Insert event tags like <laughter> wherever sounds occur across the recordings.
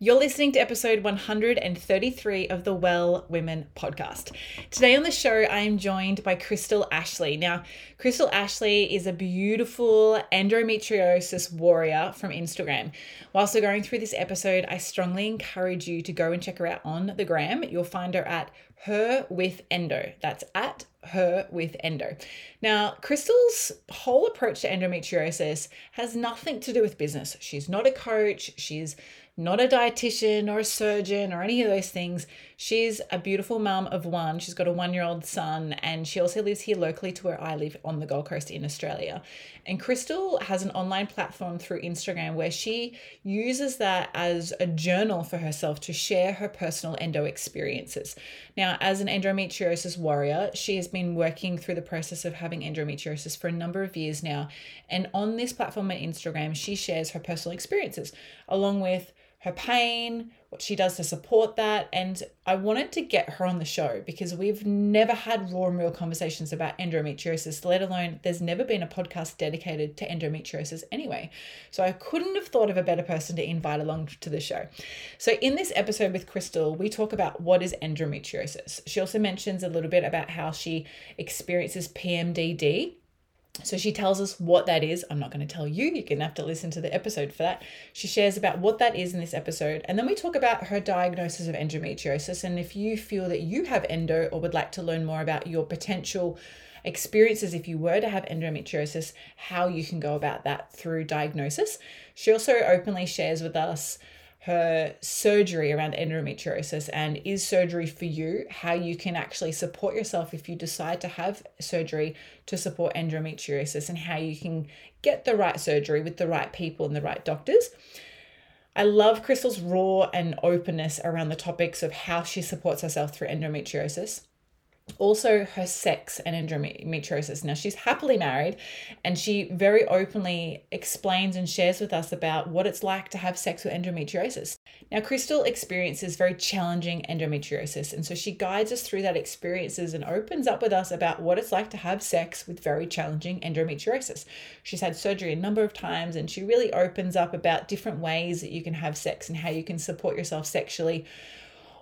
You're listening to episode 133 of the Well Women podcast. Today on the show, I am joined by Krystle Ashleigh. Now, Krystle Ashleigh is a beautiful endometriosis warrior from Instagram. Whilst we're going through this episode, I strongly encourage you to go and check her out on the gram. You'll find her at her with endo. That's at her with endo. Now, Krystle's whole approach to endometriosis has nothing to do with business. She's not a coach. She's not a dietitian or a surgeon or any of those things. She's a beautiful mum of one. She's got a one year old son, and she also lives here locally to where I live on the Gold Coast in Australia. And Krystle has an online platform through Instagram where she uses that as a journal for herself to share her personal endo experiences. Now, as an endometriosis warrior, she has been working through the process of having endometriosis for a number of years now. And on this platform on Instagram, she shares her personal experiences along with her pain, what she does to support that. And I wanted to get her on the show because we've never had raw and real conversations about endometriosis, let alone there's never been a podcast dedicated to endometriosis anyway. So I couldn't have thought of a better person to invite along to the show. So in this episode with Krystle, we talk about what is endometriosis. She also mentions a little bit about how she experiences PMDD so she tells us what that is. I'm not going to tell you. You're going to have to listen to the episode for that. She shares about what that is in this episode. And then we talk about her diagnosis of endometriosis. And if you feel that you have endo or would like to learn more about your potential experiences if you were to have endometriosis, how you can go about that through diagnosis. She also openly shares with us her surgery around endometriosis and is surgery for you, how you can actually support yourself if you decide to have surgery to support endometriosis, and how you can get the right surgery with the right people and the right doctors. I love Krystle's raw and openness around the topics of how she supports herself through endometriosis also her sex and endometriosis. Now, she's happily married and she very openly explains and shares with us about what it's like to have sex with endometriosis. Now, Krystle experiences very challenging endometriosis, and so she guides us through that experiences and opens up with us about what it's like to have sex with very challenging endometriosis. She's had surgery a number of times and she really opens up about different ways that you can have sex and how you can support yourself sexually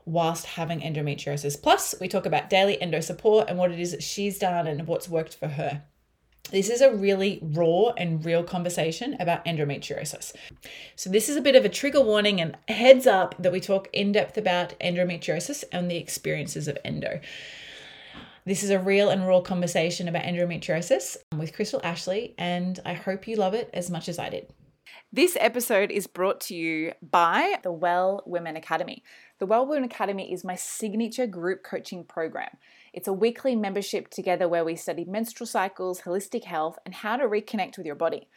whilst having endometriosis. Plus, we talk about daily endo support and what it is that she's done and what's worked for her. This is a really raw and real conversation about endometriosis. So, this is a bit of a trigger warning and heads up that we talk in depth about endometriosis and the experiences of endo. This is a real and raw conversation about endometriosis with Krystle Ashleigh, and I hope you love it as much as I did. This episode is brought to you by the Well Woman Academy. The Well Woman Academy is my signature group coaching program. It's a weekly membership together where we study menstrual cycles, holistic health, and how to reconnect with your body.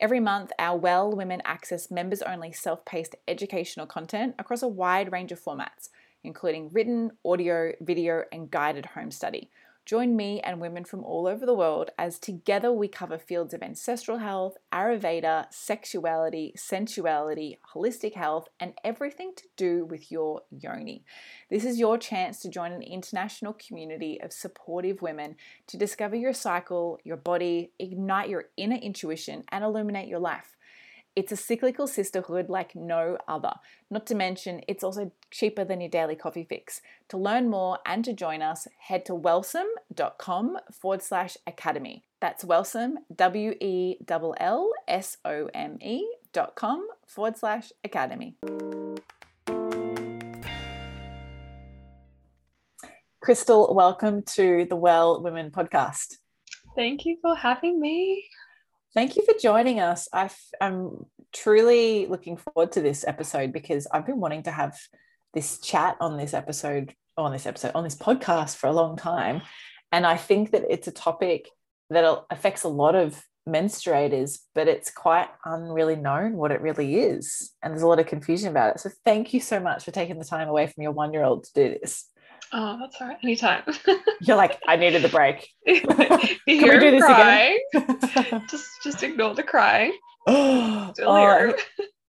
Every month, our Well Women access members only self paced educational content across a wide range of formats, including written, audio, video, and guided home study. Join me and women from all over the world as together we cover fields of ancestral health, Ayurveda, sexuality, sensuality, holistic health, and everything to do with your yoni. This is your chance to join an international community of supportive women to discover your cycle, your body, ignite your inner intuition, and illuminate your life. It's a cyclical sisterhood like no other. Not to mention, it's also cheaper than your daily coffee fix. To learn more and to join us, head to wellsome.com forward slash academy. That's wellsome, W E L L S O M E dot com forward slash academy. Krystle, welcome to the Well Women podcast. Thank you for having me. Thank you for joining us. i am truly looking forward to this episode because I've been wanting to have this chat on this episode, on this episode, on this podcast for a long time. And I think that it's a topic that affects a lot of menstruators, but it's quite unreally known what it really is. And there's a lot of confusion about it. So thank you so much for taking the time away from your one year old to do this. Oh, that's all right. Anytime. <laughs> You're like, I needed the break. <laughs> you hear him crying. <laughs> just just ignore the crying. <gasps> oh,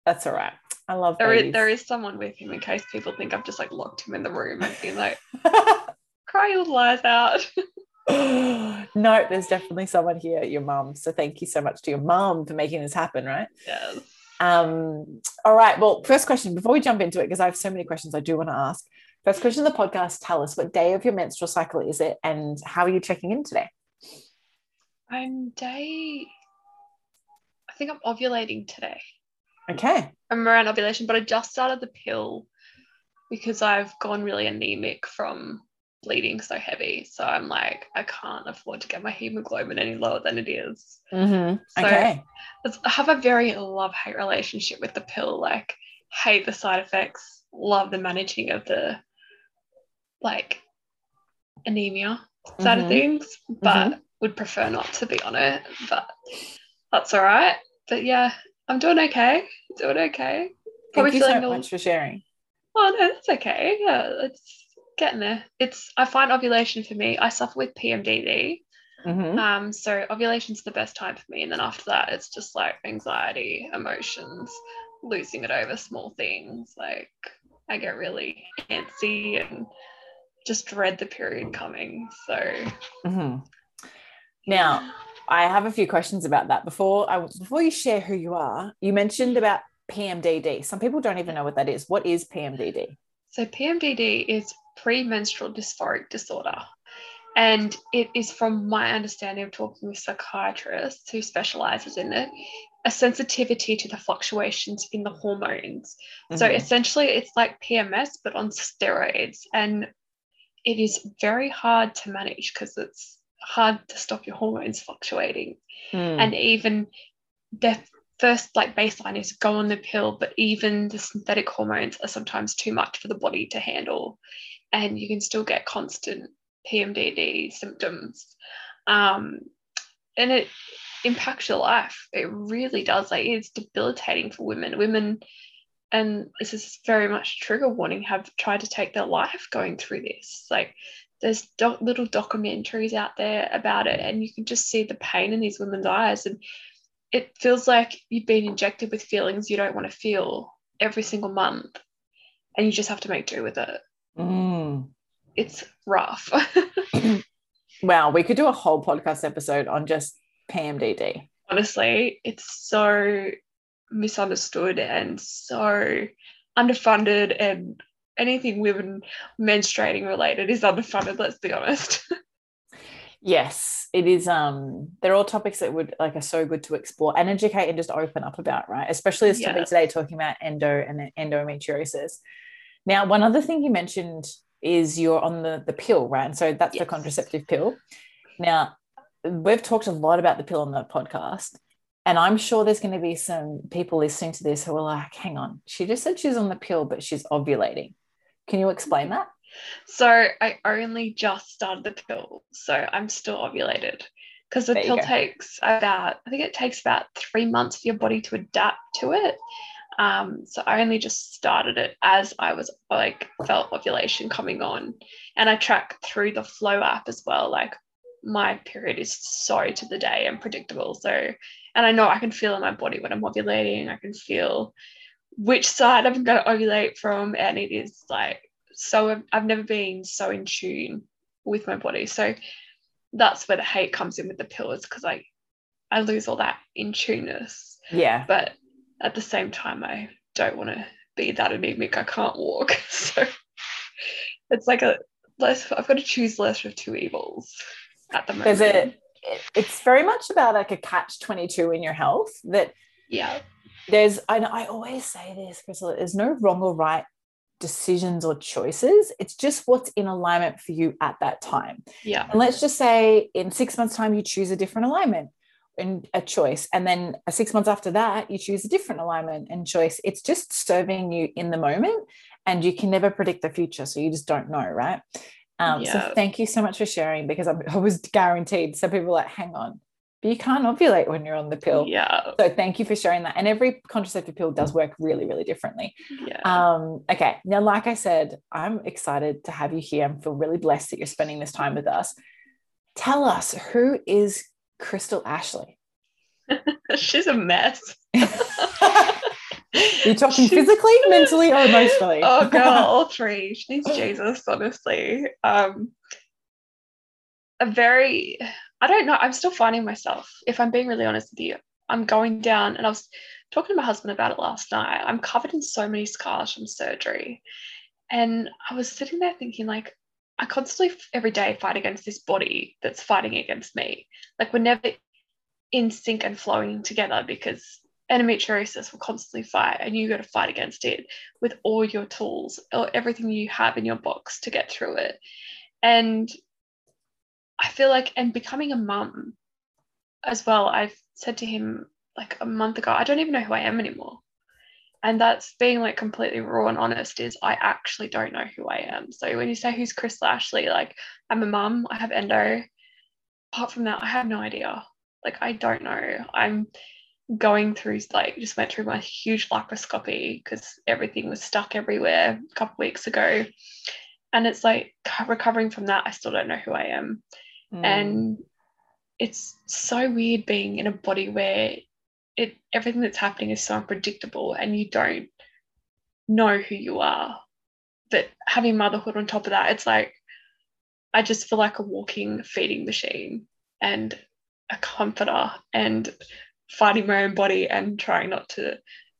that's all right. I love there is, there is someone with him in case people think I've just like locked him in the room and been like cry your lies out. <gasps> no, there's definitely someone here, your mum. So thank you so much to your mum for making this happen, right? Yes. Um, all right. Well, first question before we jump into it, because I have so many questions I do want to ask. First question of the podcast tell us what day of your menstrual cycle is it and how are you checking in today? I'm day, I think I'm ovulating today. Okay. I'm around ovulation, but I just started the pill because I've gone really anemic from bleeding so heavy. So I'm like, I can't afford to get my hemoglobin any lower than it is. Mm-hmm. So okay. I have a very love hate relationship with the pill. Like, hate the side effects, love the managing of the like anemia side mm-hmm. of things, but mm-hmm. would prefer not to be on it. But that's all right. But yeah, I'm doing okay. Doing okay. Probably Thank you so much for sharing. Oh no, that's okay. Yeah, it's getting there. It's I find ovulation for me. I suffer with PMDD. Mm-hmm. Um, so ovulation's the best time for me, and then after that, it's just like anxiety, emotions, losing it over small things. Like I get really antsy and just dread the period coming. So mm-hmm. now I have a few questions about that. Before I before you share who you are, you mentioned about PMDD. Some people don't even know what that is. What is PMDD? So PMDD is premenstrual dysphoric disorder. And it is from my understanding of talking with psychiatrists who specializes in it, a sensitivity to the fluctuations in the hormones. Mm-hmm. So essentially it's like PMS but on steroids. And it is very hard to manage because it's hard to stop your hormones fluctuating. Mm. And even the first like baseline is go on the pill, but even the synthetic hormones are sometimes too much for the body to handle. And you can still get constant PMDD symptoms. Um, and it impacts your life. It really does. Like it's debilitating for women. Women and this is very much trigger warning have tried to take their life going through this. Like there's doc- little documentaries out there about it and you can just see the pain in these women's eyes. And it feels like you've been injected with feelings you don't want to feel every single month and you just have to make do with it. Mm. it's rough. <laughs> Wow we could do a whole podcast episode on just pmdd honestly it's so misunderstood and so underfunded and anything women menstruating related is underfunded let's be honest. <laughs> Yes it is um they're all topics that would like are so good to explore and educate and just open up about right? Especially this topic today talking about endo and endometriosis. Now one other thing you mentioned is you're on the the pill right? And so that's yes. the contraceptive pill. Now we've talked a lot about the pill on the podcast and I'm sure there's going to be some people listening to this who are like, hang on, she just said she's on the pill, but she's ovulating. Can you explain that? So I only just started the pill. So I'm still ovulated because the there pill takes about, I think it takes about three months for your body to adapt to it. Um, so I only just started it as I was like felt ovulation coming on, and I track through the Flo app as well. Like my period is so to the day and predictable. So and I know I can feel in my body when I'm ovulating. I can feel which side I'm going to ovulate from. And it is like, so I've never been so in tune with my body. So that's where the hate comes in with the pills because I, I lose all that in tuneness. Yeah. But at the same time, I don't want to be that anemic. I can't walk. <laughs> So it's like a less, I've got to choose less of two evils at the moment. There's a, it's very much about like a catch 22 in your health that yeah. there's I, I always say this Krystle there's no wrong or right decisions or choices. It's just what's in alignment for you at that time. Yeah. And let's just say in six months time you choose a different alignment and a choice and then six months after that you choose a different alignment and choice. It's just serving you in the moment and you can never predict the future so you just don't know right um, yeah. So thank you so much for sharing because I'm, I was guaranteed some people like, hang on, but you can't ovulate when you're on the pill. Yeah. So thank you for sharing that. And every contraceptive pill does work really, really differently. Yeah. Um, okay. Now, like I said, I'm excited to have you here. I feel really blessed that you're spending this time with us. Tell us who is Krystle Ashleigh? <laughs> She's a mess. <laughs> <laughs> You're talking physically, <laughs> mentally, or emotionally? oh <laughs> girl, all three. She needs Jesus, honestly. Um a very I don't know, I'm still finding myself, if I'm being really honest with you. I'm going down and I was talking to my husband about it last night. I'm covered in so many scars from surgery. And I was sitting there thinking, like, I constantly every day fight against this body that's fighting against me. Like we're never in sync and flowing together because endometriosis will constantly fight and you got to fight against it with all your tools or everything you have in your box to get through it. And I feel like, and becoming a mum as well, I've said to him like a month ago, I don't even know who I am anymore. And that's being like completely raw and honest is I actually don't know who I am. So when you say who's Chris Ashley, like I'm a mum, I have endo. Apart from that, I have no idea. Like I don't know. I'm going through like just went through my huge laparoscopy because everything was stuck everywhere a couple weeks ago. And it's like recovering from that, I still don't know who I am. Mm. And it's so weird being in a body where it everything that's happening is so unpredictable and you don't know who you are. But having motherhood on top of that, it's like I just feel like a walking feeding machine and a comforter and fighting my own body and trying not to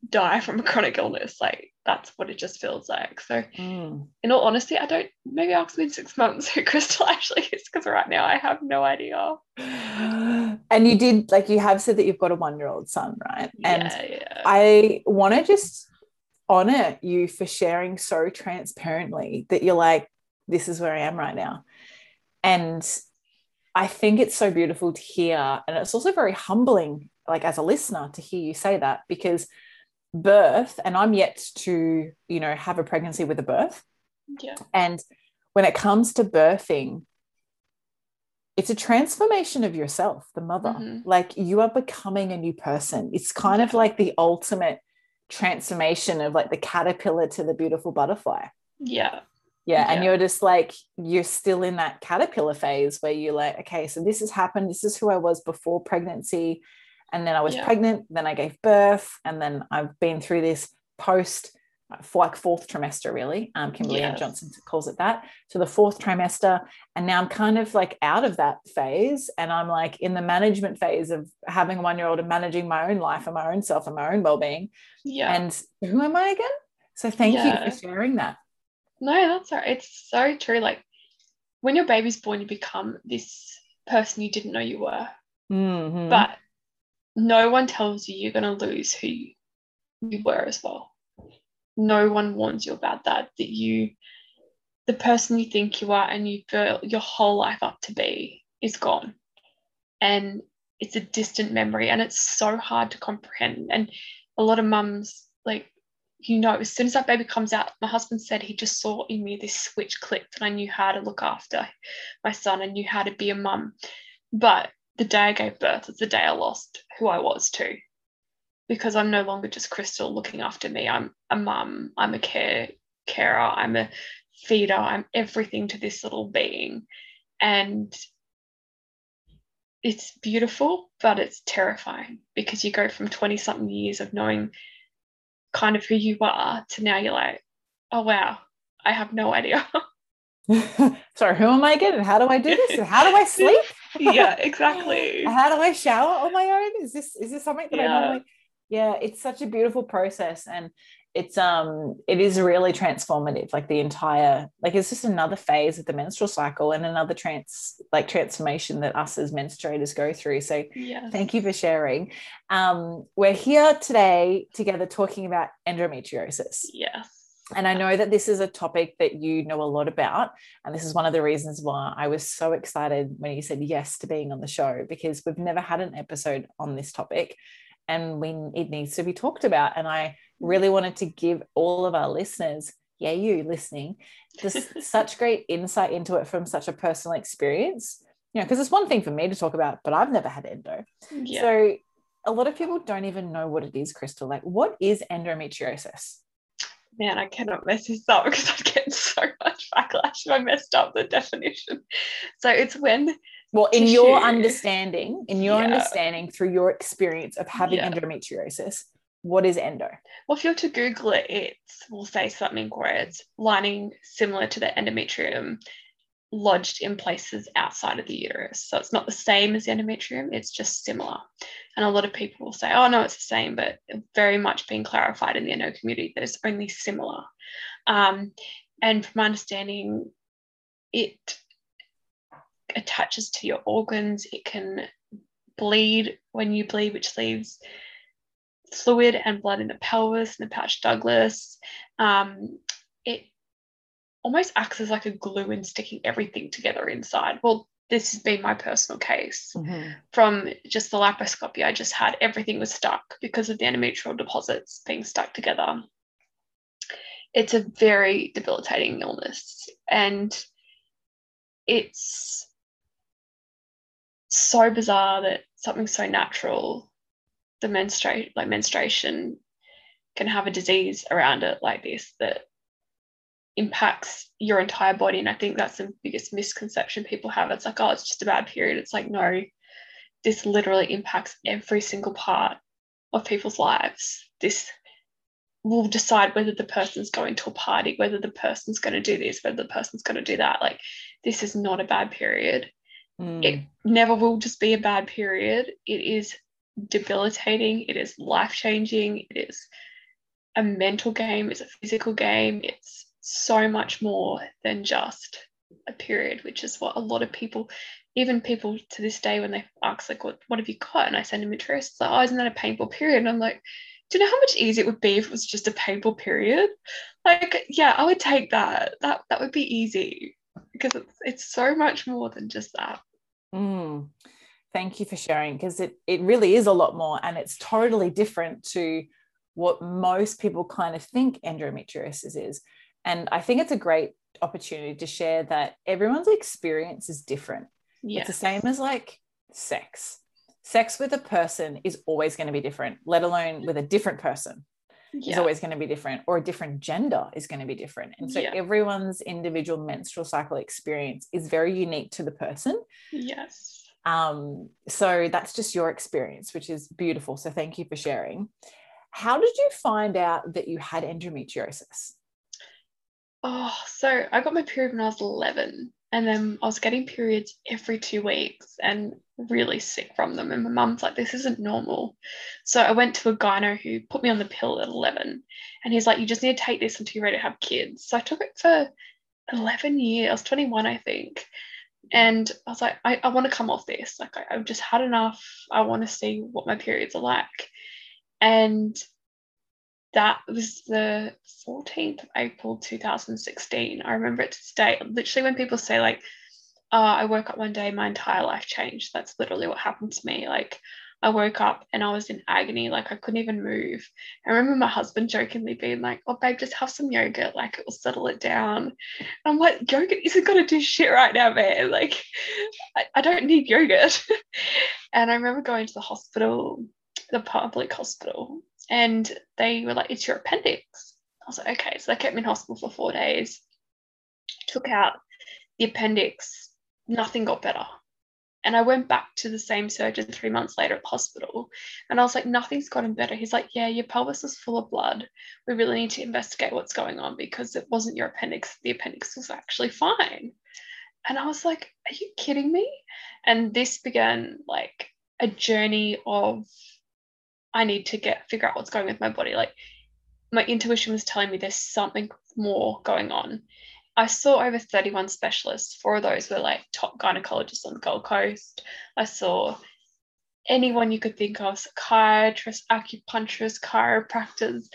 die from a chronic illness. Like that's what it just feels like. So Mm. in all honesty, I don't maybe ask me in six months who <laughs> Krystle Ashleigh <laughs> is because right now I have no idea. <gasps> And you did, like, you have said that you've got a one year old son, right? And yeah, yeah. I want to just honor you for sharing so transparently that you're like, this is where I am right now. And I think it's so beautiful to hear. And it's also very humbling, like as a listener, to hear you say that because birth, and I'm yet to, you know, have a pregnancy with a birth. yeah. And when it comes to birthing, it's a transformation of yourself, the mother. Mhm. Like you are becoming a new person. It's kind of like the ultimate transformation of like the caterpillar to the beautiful butterfly. Yeah. Yeah. And Yeah. you're just like, you're still in that caterpillar phase where you're like, okay, so this has happened. This is who I was before pregnancy. And then I was Yeah. pregnant. Then I gave birth. And then I've been through this post, like fourth trimester, really. Um, Kimberly Yes. Johnson calls it that. So the fourth trimester. And now I'm kind of like out of that phase. And I'm like in the management phase of having a one year old and managing my own life and my own self and my own well being. Yeah. And who am I again? So thank Yeah. you for sharing that. no, that's all right. It's so true. Like when your baby's born, you become this person you didn't know you were. Mhm. But no one tells you you're going to lose who you, were as well. No one warns you about that, that you, the person you think you are and you built your whole life up to be is gone. And it's a distant memory and it's so hard to comprehend. And a lot of mums, like, you know, as soon as that baby comes out, my husband said he just saw in me this switch clicked and I knew how to look after my son and knew how to be a mum. But the day I gave birth is the day I lost who I was too. Because I'm no longer just Krystle looking after me. I'm a mum, I'm a care carer, I'm a feeder, I'm everything to this little being. And it's beautiful, but it's terrifying because you go from 20 something years of knowing kind of who you are to now you're like, oh wow, I have no idea. <laughs> <laughs> Sorry, who am I again? And how do I do this? And how do I <laughs> sleep? Yeah, <laughs> exactly. how do I shower on my own? Is this is this something that I Yeah. normally? Yeah, it's such a beautiful process, and it's um it is really transformative. Like the entire like it's just another phase of the menstrual cycle and another trans like transformation that us as menstruators go through. So Yeah. Thank you for sharing. Um, we're here today together talking about endometriosis. Yes. And I know that this is a topic that you know a lot about. And this is one of the reasons why I was so excited when you said yes to being on the show, because we've never had an episode on this topic and we, it needs to be talked about. And I really wanted to give all of our listeners, yeah, you listening, just <laughs> such great insight into it from such a personal experience you know, because it's one thing for me to talk about, but I've never had endo. Yeah. So a lot of people don't even know what it is, Crystal. Like, what is endometriosis? Man, I cannot mess this up <laughs> because I get so much backlash if I messed up the definition. So it's when Well, in your understanding, in your Yeah. understanding through your experience of having Yeah. endometriosis, what is endo? Well, if you were to Google it, it will say something where it's lining similar to the endometrium lodged in places outside of the uterus. So it's not the same as the endometrium, it's just similar. And a lot of people will say, oh, no, it's the same, but very much being clarified in the endo community that it's only similar. Um, and from my understanding, it attaches to your organs, it can bleed when you bleed, which leaves fluid and blood in the pelvis and the pouch Douglas. Um, it almost acts as like a glue in sticking everything together inside. Well, this has been my personal case. Mm-hmm. From just the laparoscopy I just had, everything was stuck because of the endometrial deposits being stuck together. It's a very debilitating illness and it's so bizarre that something so natural the menstruate like menstruation can have a disease around it like this that impacts your entire body and i think that's the biggest misconception people have it's like oh it's just a bad period it's like no this literally impacts every single part of people's lives this will decide whether the person's going to a party whether the person's going to do this whether the person's going to do that like this is not a bad period Mm. it never will just be a bad period. It is debilitating. It is life changing. It is a mental game. It's a physical game. It's so much more than just a period, which is what a lot of people, even people to this day, when they ask like, "What what have you got?" and I send them a trace, it's like, "Oh, isn't that a painful period?" And I'm like, "Do you know how much easier it would be if it was just a painful period?" Like, yeah, I would take that. That that would be easy because it's it's so much more than just that. Mm. Thank you for sharing because it, it really is a lot more and it's totally different to what most people kind of think endometriosis is. And I think it's a great opportunity to share that everyone's experience is different. Yeah. It's the same as like sex. Sex with a person is always going to be different, let alone with a different person is always going to be different, or a different gender is going to be different. And so Yeah. everyone's individual menstrual cycle experience is very unique to the person. Yes. Um, so that's just your experience, which is beautiful. So thank you for sharing. How did you find out that you had endometriosis? Oh, so I got my period when I was 11, and then I was getting periods every two weeks and really sick from them. And my mum's like, this isn't normal. So I went to a gyno who put me on the pill at 11, and he's like, you just need to take this until you're ready to have kids. So I took it for 11 years. I was 21, I think. And I was like, I, I want to come off this. Like, I, I've just had enough. I want to see what my periods are like. And that was the 14th of April 2016. I remember it to this day. Literally, when people say, like, uh, I woke up one day, my entire life changed. That's literally what happened to me. Like, I woke up and I was in agony, like, I couldn't even move. I remember my husband jokingly being like, Oh, babe, just have some yogurt, like, it will settle it down. And I'm like, Yogurt isn't going to do shit right now, man. Like, I, I don't need yogurt. <laughs> and I remember going to the hospital, the public hospital, and they were like, It's your appendix. I was like, Okay. So they kept me in hospital for four days, took out the appendix, nothing got better. And I went back to the same surgeon three months later at the hospital, and I was like, Nothing's gotten better. He's like, Yeah, your pelvis is full of blood. We really need to investigate what's going on because it wasn't your appendix. The appendix was actually fine. And I was like, Are you kidding me? And this began like a journey of I need to get figure out what's going with my body. Like my intuition was telling me there's something more going on. I saw over 31 specialists. Four of those were like top gynecologists on the Gold Coast. I saw anyone you could think of psychiatrists, acupuncturists, chiropractors,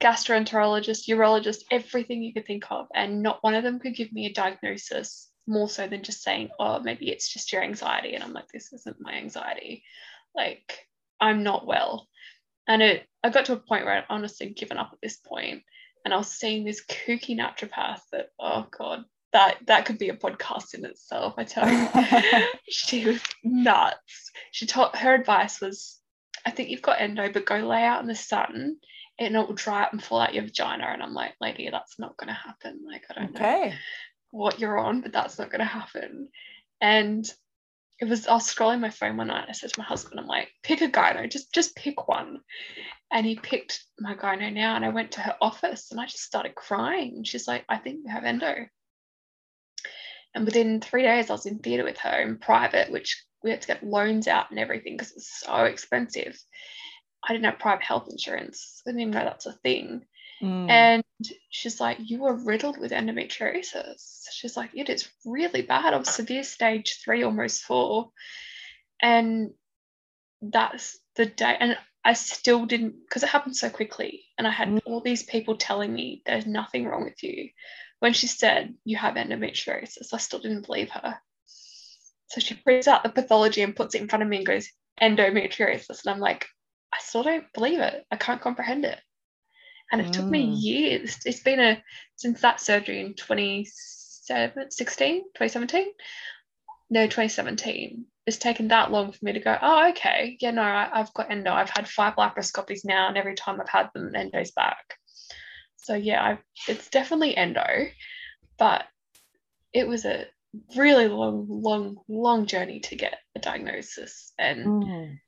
gastroenterologists, urologists, everything you could think of. And not one of them could give me a diagnosis more so than just saying, oh, maybe it's just your anxiety. And I'm like, this isn't my anxiety. Like, I'm not well. And it, I got to a point where I'd honestly given up at this point, And I was seeing this kooky naturopath that, oh God, that that could be a podcast in itself. I tell you, <laughs> <laughs> she was nuts. She told her advice was, I think you've got endo, but go lay out in the sun and it will dry up and fall out your vagina. And I'm like, lady, that's not going to happen. Like, I don't okay. know what you're on, but that's not going to happen. And it was, I was scrolling my phone one night. I said to my husband, I'm like, pick a gyno, just, just pick one. And he picked my gyno now. And I went to her office and I just started crying. And she's like, I think you have endo. And within three days, I was in theatre with her in private, which we had to get loans out and everything because it's so expensive. I didn't have private health insurance. I didn't even know that's a thing. Mm. And she's like, You were riddled with endometriosis. She's like, It is really bad. I was severe stage three, almost four. And that's the day. And I still didn't, because it happened so quickly. And I had mm. all these people telling me, There's nothing wrong with you when she said you have endometriosis, I still didn't believe her. So she prints out the pathology and puts it in front of me and goes, endometriosis. And I'm like, I still don't believe it. I can't comprehend it. And it mm. took me mm. years. It's been a since that surgery in 2016, 2017. No, 2017. It's taken that long for me to go, oh, okay. Yeah, no, I, have got endo. I've had five laparoscopies now, and every time I've had them, endo's back. So yeah, I've, it's definitely endo, but it was a really long, long, long journey to get a diagnosis. And mm.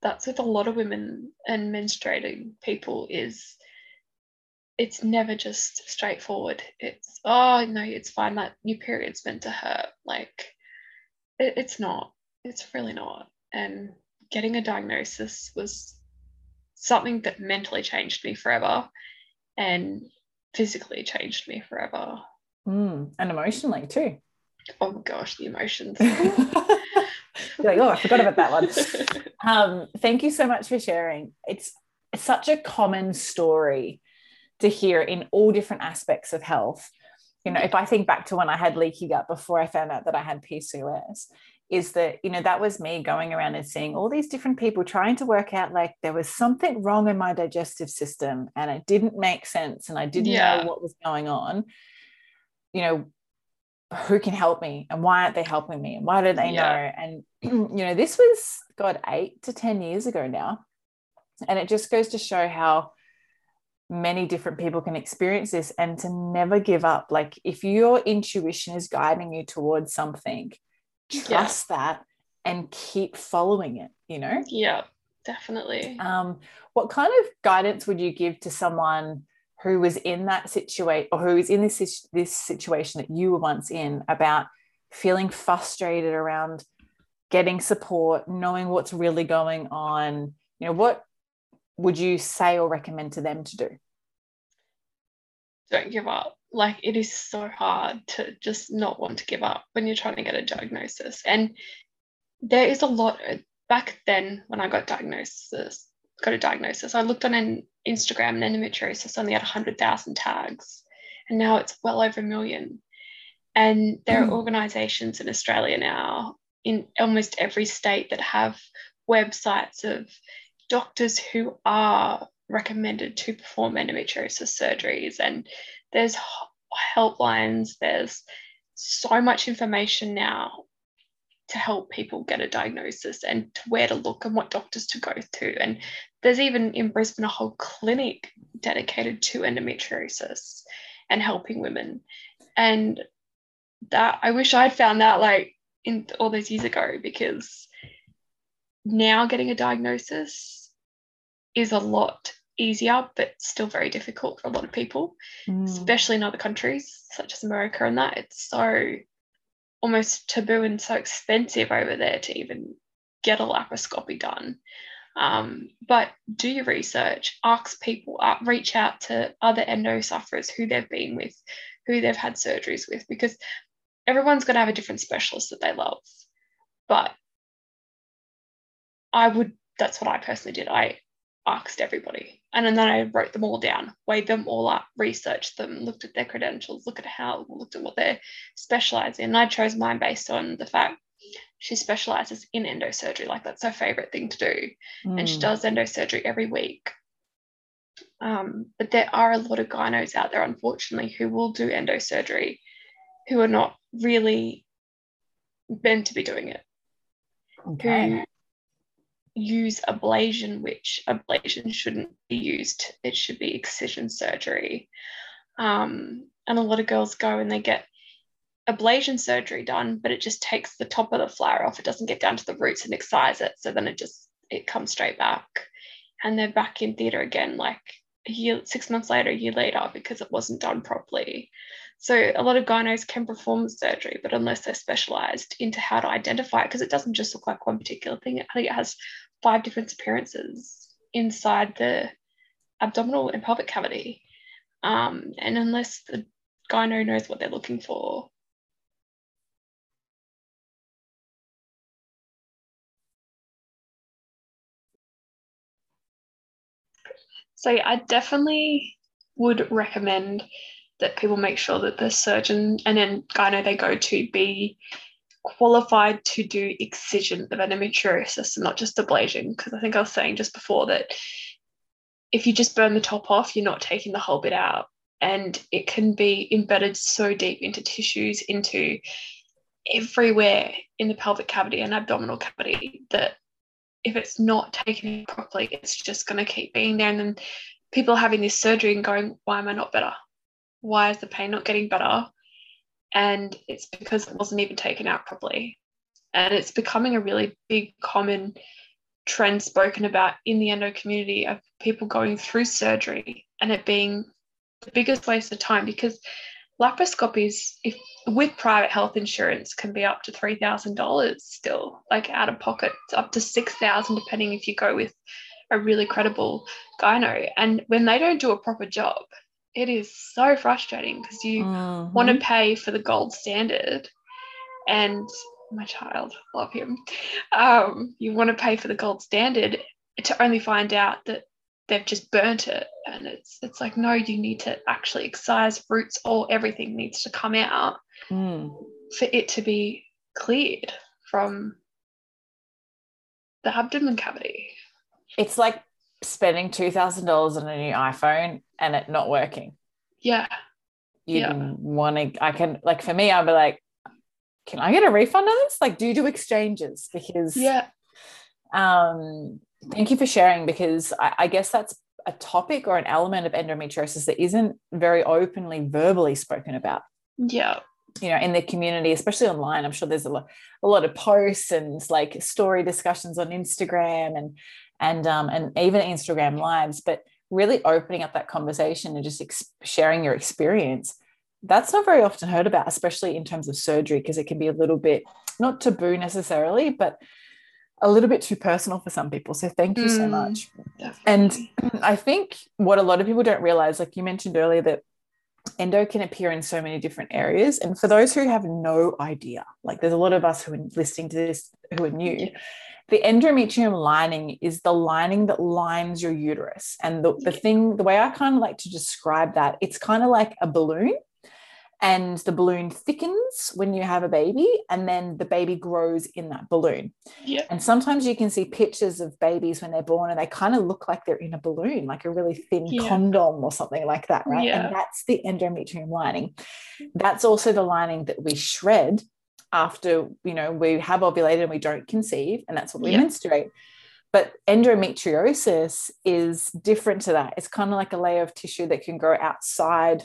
that's with a lot of women and menstruating people is it's never just straightforward. It's oh no, it's fine. That your period's meant to hurt. Like it, it's not. It's really not. And getting a diagnosis was something that mentally changed me forever and physically changed me forever. Mm, and emotionally too. Oh gosh, the emotions. <laughs> like, oh, I forgot about that one. <laughs> Um, thank you so much for sharing. It's such a common story to hear in all different aspects of health. You know, if I think back to when I had leaky gut before I found out that I had PCOS, is that you know that was me going around and seeing all these different people trying to work out like there was something wrong in my digestive system and it didn't make sense and I didn't yeah. know what was going on you know who can help me and why aren't they helping me and why do they yeah. know and <clears throat> you know this was god 8 to 10 years ago now and it just goes to show how many different people can experience this and to never give up. Like if your intuition is guiding you towards something trust yeah. that and keep following it you know? Yeah definitely. Um what kind of guidance would you give to someone who was in that situation or who is in this this situation that you were once in about feeling frustrated around getting support knowing what's really going on? You know what would you say or recommend to them to do? Don't give up. Like it is so hard to just not want to give up when you're trying to get a diagnosis. And there is a lot back then when i got diagnosis got a diagnosis i looked on an instagram and endometriosis only had 100000 tags and now it's well over a million. And there are hmm. organizations in australia now in almost every state that have websites of doctors who are recommended to perform endometriosis surgeries and there's helplines, there's so much information now to help people get a diagnosis and to where to look and what doctors to go to. And there's even in Brisbane a whole clinic dedicated to endometriosis and helping women. And that I wish I'd found that like in all those years ago because now getting a diagnosis is a lot easier, but still very difficult for a lot of people, mm. especially in other countries such as America. And that it's so almost taboo and so expensive over there to even get a laparoscopy done. Um, but do your research, ask people, uh, reach out to other endo sufferers who they've been with, who they've had surgeries with, because everyone's going to have a different specialist that they love. But I would, that's what I personally did. I asked everybody. And then I wrote them all down, weighed them all up, researched them, looked at their credentials, looked at how, looked at what they're specialized in. And I chose mine based on the fact she specializes in endosurgery. Like that's her favorite thing to do. Mm. And she mm. does endosurgery every week. Um, but there are a lot of gynos out there, unfortunately, who will do endosurgery who are not really meant to be doing it. Okay. Who use ablation, which ablation shouldn't be used. It should be excision surgery. Um, and a lot of girls go and they get ablation surgery done, but it just takes the top of the flower off. It doesn't get down to the roots and excise it. So then it just it comes straight back. And they're back in theatre again like a year, six months later, a year later, because it wasn't done properly. So a lot of gynos can perform surgery, but unless they're specialized into how to identify it, because it doesn't just look like one particular thing. I think it has five different appearances inside the abdominal and pelvic cavity. Um, and unless the gyno knows what they're looking for, So I definitely would recommend that people make sure that the surgeon and then gyno they go to be qualified to do excision of endometriosis and not just ablation. Because I think I was saying just before that if you just burn the top off, you're not taking the whole bit out. And it can be embedded so deep into tissues, into everywhere in the pelvic cavity and abdominal cavity that if it's not taken properly, it's just going to keep being there. And then people are having this surgery and going, why am I not better? Why is the pain not getting better? And it's because it wasn't even taken out properly. And it's becoming a really big, common trend spoken about in the endo community of people going through surgery and it being the biggest waste of time because laparoscopies, if with private health insurance, can be up to three thousand dollars still, like out of pocket, up to six thousand, depending if you go with a really credible gyno. And when they don't do a proper job, it is so frustrating because you Mhm. want to pay for the gold standard and my child love him um, you want to pay for the gold standard to only find out that they've just burnt it and it's it's like no you need to actually excise roots all everything needs to come out Mm. for it to be cleared from the abdomen cavity It's like spending two thousand dollars on a new iPhone and it not working. yeah You Yeah. want to? I can like for me, I'll be like, can I get a refund on this? Like, do you do exchanges? Because yeah um, thank you for sharing because I, I guess that's a topic or an element of endometriosis that isn't very openly verbally spoken about yeah you know in the community especially online i'm sure there's a lot, a lot of posts and like story discussions on instagram and and um, and even instagram lives but really opening up that conversation and just ex- sharing your experience that's not very often heard about especially in terms of surgery because it can be a little bit not taboo necessarily but a little bit too personal for some people so thank you so Mm. much definitely. I think what a lot of people don't realize, like you mentioned earlier, that endo can appear in so many different areas. And for those who have no idea, like there's a lot of us who are listening to this who are new. The endometrium lining is the lining that lines your uterus. And the, the thing, the way I kind of like to describe that, it's kind of like a balloon. And the balloon thickens when you have a baby, and then the baby grows in that balloon. yeah And sometimes you can see pictures of babies when they're born and they kind of look like they're in a balloon, like a really thin Yeah. condom or something like that, right? Yeah. And that's the endometrium lining. Mm. That's also the lining that we shred after, you know, we have ovulated and we don't conceive, and that's what we Yeah. menstruate. But endometriosis is different to that. It's kind of like a layer of tissue that can grow outside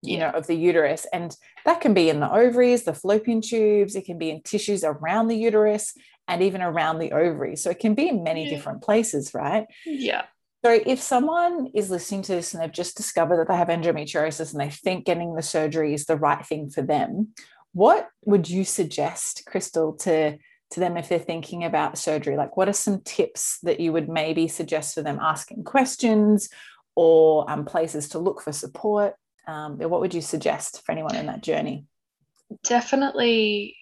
you Yeah. know of the uterus and that can be in the ovaries the fallopian tubes it can be in tissues around the uterus and even around the ovaries so it can be in many Yeah. different places right yeah so if someone is listening to this and they've just discovered that they have endometriosis and they think getting the surgery is the right thing for them what would you suggest Krystle to to them if they're thinking about surgery like what are some tips that you would maybe suggest for them asking questions or um, places to look for support um, what would you suggest for anyone in that journey definitely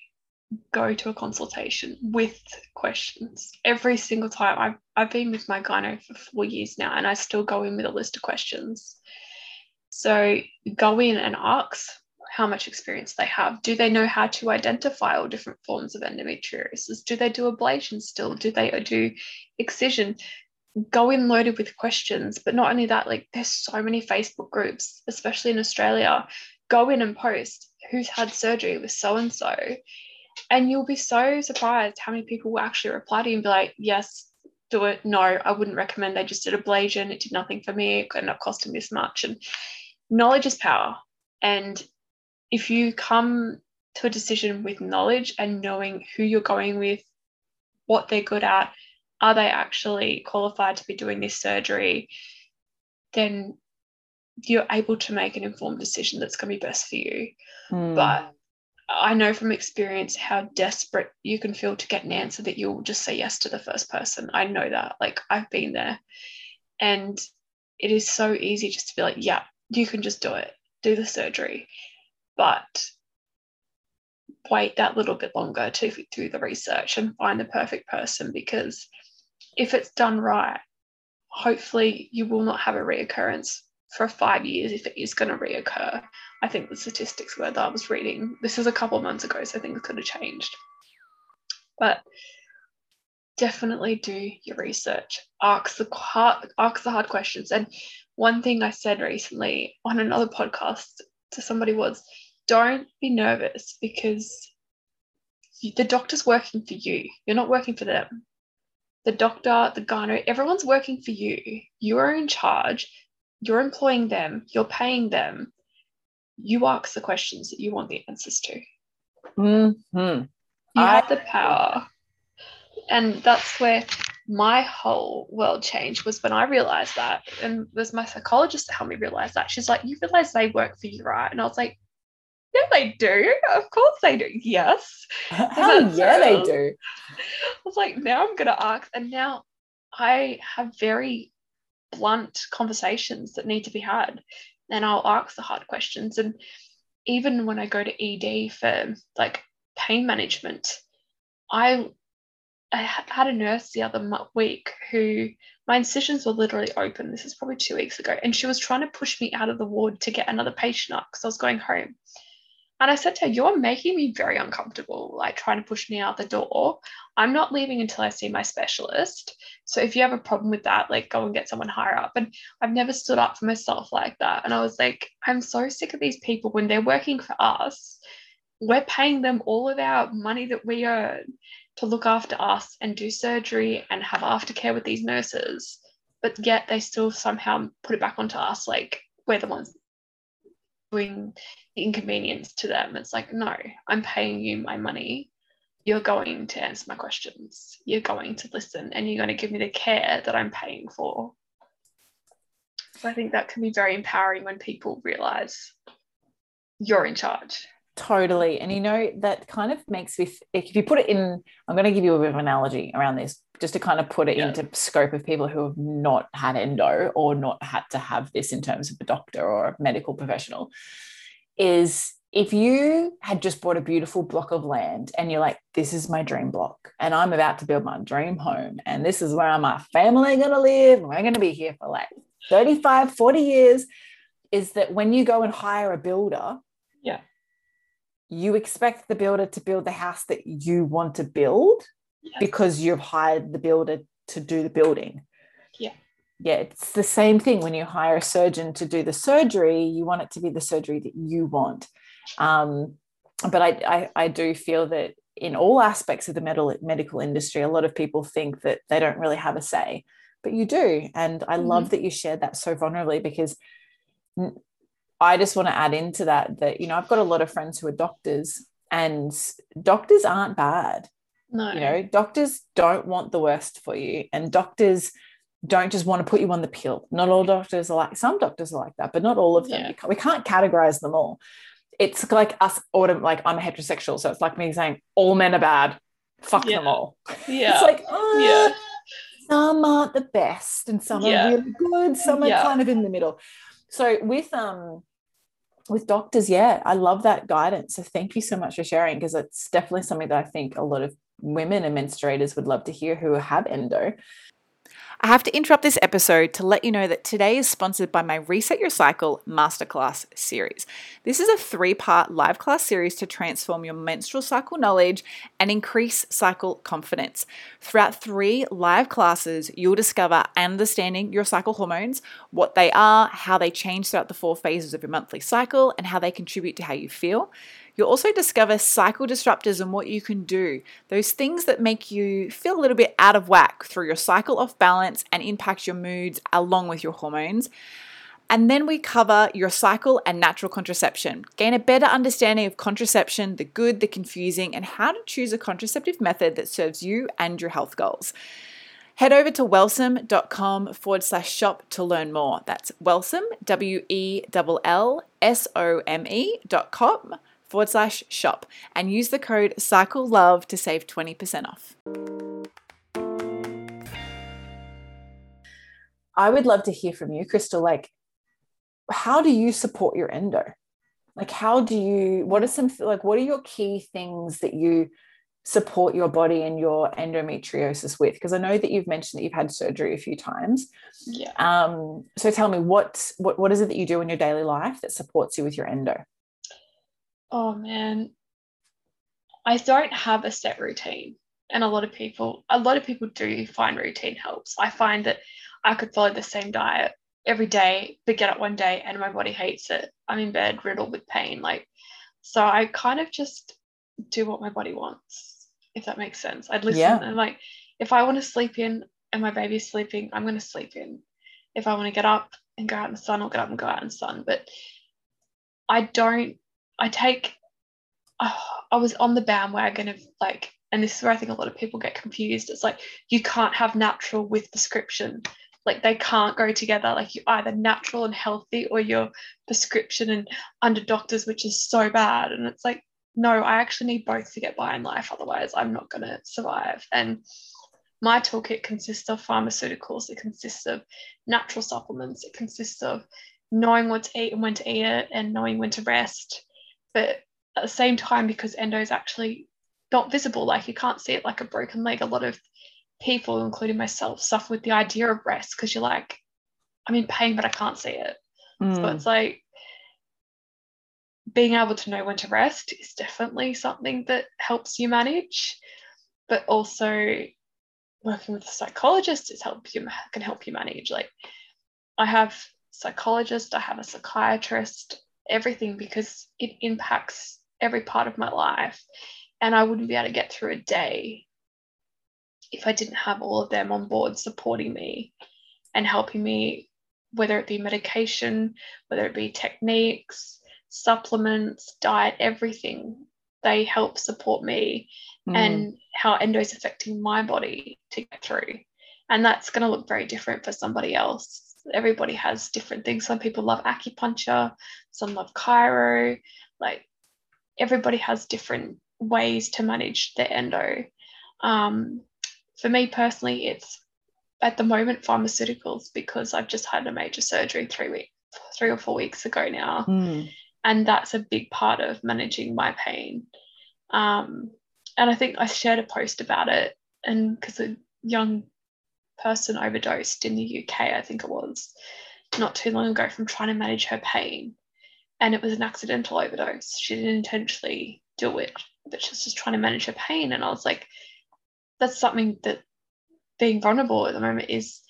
go to a consultation with questions every single time. I've, I've been with my gyno for four years now and I still go in with a list of questions. So go in and ask how much experience they have. Do they know how to identify all different forms of endometriosis? Do they do ablation still? Do they do excision? Go in loaded with questions. But not only that, like there's so many Facebook groups, especially in Australia. Go in and post who's had surgery with so and so. And you'll be so surprised how many people will actually reply to you and be like, yes, do it. No, I wouldn't recommend. I just did ablation. It did nothing for me. It ended up costing this much. And knowledge is power. And if you come to a decision with knowledge and knowing who you're going with, what they're good at, are they actually qualified to be doing this surgery, then you're able to make an informed decision that's going to be best for you. Mm. But I know from experience how desperate you can feel to get an answer that you'll just say yes to the first person. I know that. Like I've been there. And it is so easy just to be like, yeah, you can just do it, do the surgery. But wait that little bit longer to do the research and find the perfect person because if it's done right, hopefully you will not have a reoccurrence for five years if it is going to reoccur. I think the statistics were that I was reading. This is a couple of months ago, so things could have changed. But definitely do your research. Ask the hard, ask the hard questions. And one thing I said recently on another podcast to somebody was, don't be nervous because the doctor's working for you. You're not working for them. The doctor, the gyno, everyone's working for you. You are in charge you're employing them, you're paying them. You ask the questions that you want the answers to. Mm-hmm. You I- have the power. And that's where my whole world changed was when I realized that. And it was my psychologist that helped me realize that. She's like, You realize they work for you, right? And I was like, Yeah, they do. Of course they do. Yes. <laughs> Hell oh, yeah, they do. I was like, Now I'm going to ask. And now I have very blunt conversations that need to be had. And I'll ask the hard questions. And even when I go to ED for like pain management, I I had a nurse the other week who my incisions were literally open. This is probably two weeks ago, and she was trying to push me out of the ward to get another patient up because I was going home. And I said to her, You're making me very uncomfortable, like trying to push me out the door. I'm not leaving until I see my specialist. So if you have a problem with that, like go and get someone higher up. And I've never stood up for myself like that. And I was like, I'm so sick of these people when they're working for us. We're paying them all of our money that we earn to look after us and do surgery and have aftercare with these nurses. But yet they still somehow put it back onto us like we're the ones doing inconvenience to them. It's like, no, I'm paying you my money. You're going to answer my questions. You're going to listen and you're going to give me the care that I'm paying for. So I think that can be very empowering when people realize you're in charge. Totally. And you know, that kind of makes me, if you put it in, I'm going to give you a bit of an analogy around this, just to kind of put it yeah. into scope of people who have not had endo or not had to have this in terms of a doctor or a medical professional is if you had just bought a beautiful block of land and you're like, this is my dream block, and I'm about to build my dream home, and this is where my family are going to live, and we're going to be here for like 35, 40 years, is that when you go and hire a builder, yeah, you expect the builder to build the house that you want to build because you've hired the builder to do the building. Yeah. It's the same thing when you hire a surgeon to do the surgery, you want it to be the surgery that you want. Um, but I, I, I do feel that in all aspects of the medical medical industry, a lot of people think that they don't really have a say, but you do. And I mm-hmm. love that you shared that so vulnerably because I just want to add into that that, you know, I've got a lot of friends who are doctors and doctors aren't bad. No. You know, doctors don't want the worst for you. And doctors don't just want to put you on the pill. Not all doctors are like, some doctors are like that, but not all of them. Yeah. We can't categorize them all. It's like us, autumn, like I'm a heterosexual. So it's like me saying, all men are bad. Fuck yeah. them all. <laughs> Yeah. it's like, oh, yeah. some aren't the best and some yeah. are really good. Some are kind of in the middle. So with um with doctors, yeah, I love that guidance. So thank you so much for sharing because it's definitely something that I think a lot of women and menstruators would love to hear who have endo. I have to interrupt this episode to let you know that today is sponsored by my Reset Your Cycle Masterclass series. This is a three part live class series to transform your menstrual cycle knowledge and increase cycle confidence. Throughout three live classes, you'll discover understanding your cycle hormones, what they are, how they change throughout the four phases of your monthly cycle, and how they contribute to how you feel. You'll also discover cycle disruptors and what you can do, those things that make you feel a little bit out of whack through your cycle off balance and impact your moods along with your hormones. And then we cover your cycle and natural contraception. Gain a better understanding of contraception, the good, the confusing, and how to choose a contraceptive method that serves you and your health goals. Head over to wellsome.com forward slash shop to learn more. That's wellsome, W E L L S O M E dot com forward slash shop and use the code Cycle Love to save 20% off. I would love to hear from you, Krystle. Like, how do you support your endo? Like, how do you, what are some, like, what are your key things that you support your body and your endometriosis with? Because I know that you've mentioned that you've had surgery a few times. Yeah. Um, so tell me, what, what, what is it that you do in your daily life that supports you with your endo? Oh man, I don't have a set routine. And a lot of people, a lot of people do find routine helps. I find that I could follow the same diet every day, but get up one day and my body hates it. I'm in bed riddled with pain. Like, so I kind of just do what my body wants, if that makes sense. I'd listen yeah. and like, if I want to sleep in and my baby's sleeping, I'm going to sleep in. If I want to get up and go out in the sun, I'll get up and go out in the sun. But I don't I take, oh, I was on the bandwagon of like, and this is where I think a lot of people get confused. It's like you can't have natural with prescription. Like they can't go together. Like you're either natural and healthy or you're prescription and under doctors, which is so bad. And it's like, no, I actually need both to get by in life. Otherwise, I'm not going to survive. And my toolkit consists of pharmaceuticals, it consists of natural supplements, it consists of knowing what to eat and when to eat it, and knowing when to rest, but at the same time because endo is actually not visible like you can't see it like a broken leg. A lot of people including myself suffer with the idea of rest because you're like i'm in pain but i can't see it. Mm. so it's like being able to know when to rest is definitely something that helps you manage but also working with a psychologist is help you can help you manage. Like i have psychologist i have a psychiatrist everything because it impacts every part of my life. And I wouldn't be able to get through a day if I didn't have all of them on board supporting me and helping me, whether it be medication, whether it be techniques, supplements, diet, everything. They help support me mm. and how endo is affecting my body to get through. And that's going to look very different for somebody else everybody has different things. Some people love acupuncture, some love chiro. Like everybody has different ways to manage their endo. Um, for me personally, it's at the moment pharmaceuticals because I've just had a major surgery three weeks, three or four weeks ago now, mm. and that's a big part of managing my pain. Um, and I think I shared a post about it, and because a young person overdosed in the UK, I think it was, not too long ago from trying to manage her pain. And it was an accidental overdose. She didn't intentionally do it, but she was just trying to manage her pain. And I was like, that's something that being vulnerable at the moment is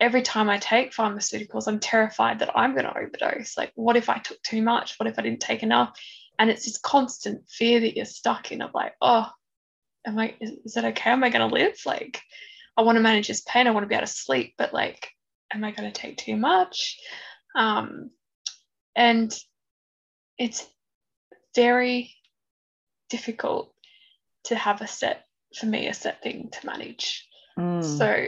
every time I take pharmaceuticals, I'm terrified that I'm going to overdose. Like, what if I took too much? What if I didn't take enough? And it's this constant fear that you're stuck in of like, oh, am I, is, is it okay? Am I going to live? Like, I want to manage this pain. I want to be able to sleep, but like, am I going to take too much? Um, and it's very difficult to have a set, for me, a set thing to manage. Mm. So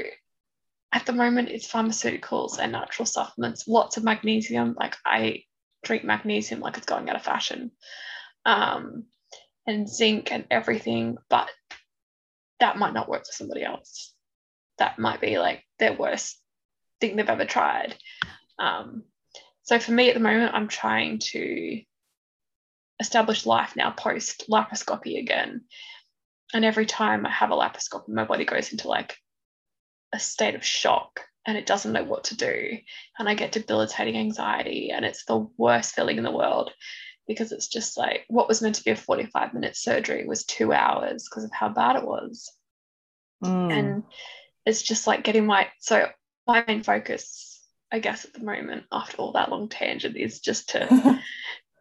at the moment, it's pharmaceuticals and natural supplements, lots of magnesium. Like, I drink magnesium like it's going out of fashion, um, and zinc and everything, but that might not work for somebody else that might be like their worst thing they've ever tried. Um, so for me at the moment, I'm trying to establish life now post laparoscopy again. And every time I have a laparoscopy, my body goes into like a state of shock and it doesn't know what to do. And I get debilitating anxiety, and it's the worst feeling in the world because it's just like what was meant to be a 45 minute surgery was two hours because of how bad it was. Mm. And it's just like getting my so my main focus, I guess, at the moment after all that long tangent is just to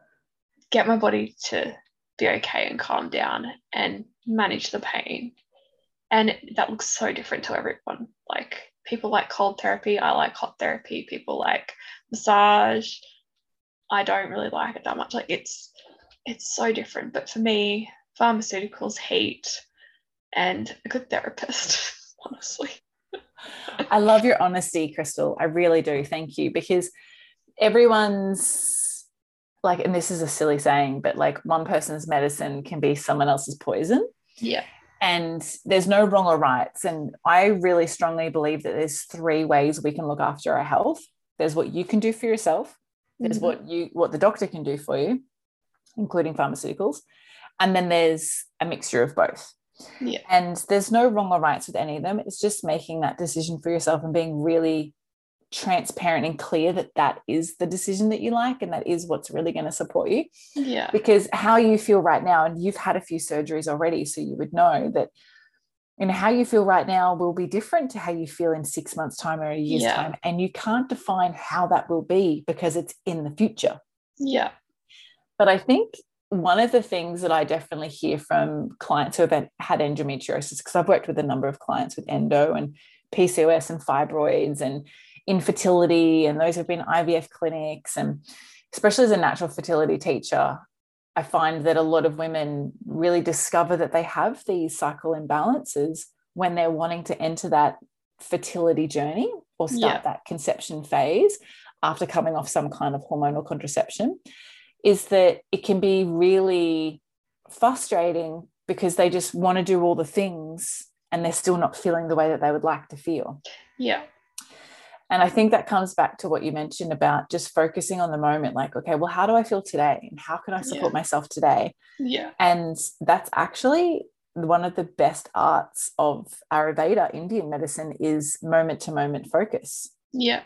<laughs> get my body to be okay and calm down and manage the pain. And that looks so different to everyone. Like people like cold therapy, I like hot therapy, people like massage. I don't really like it that much. Like it's it's so different. But for me, pharmaceuticals, heat, and a good therapist, <laughs> <laughs> honestly. I love your honesty, Krystle. I really do. Thank you. Because everyone's like, and this is a silly saying, but like one person's medicine can be someone else's poison. Yeah. And there's no wrong or rights. And I really strongly believe that there's three ways we can look after our health. There's what you can do for yourself. There's mm-hmm. what you what the doctor can do for you, including pharmaceuticals. And then there's a mixture of both. Yeah. And there's no wrong or rights with any of them. It's just making that decision for yourself and being really transparent and clear that that is the decision that you like and that is what's really going to support you. Yeah. Because how you feel right now, and you've had a few surgeries already, so you would know that and how you feel right now will be different to how you feel in six months time or a year's yeah. time and you can't define how that will be because it's in the future yeah but i think one of the things that I definitely hear from clients who have had endometriosis, because I've worked with a number of clients with endo and PCOS and fibroids and infertility, and those have been IVF clinics. And especially as a natural fertility teacher, I find that a lot of women really discover that they have these cycle imbalances when they're wanting to enter that fertility journey or start yeah. that conception phase after coming off some kind of hormonal contraception is that it can be really frustrating because they just want to do all the things and they're still not feeling the way that they would like to feel. Yeah. And I think that comes back to what you mentioned about just focusing on the moment like, okay, well, how do I feel today? And how can I support yeah. myself today? Yeah. And that's actually one of the best arts of Ayurveda, Indian medicine, is moment to moment focus. Yeah.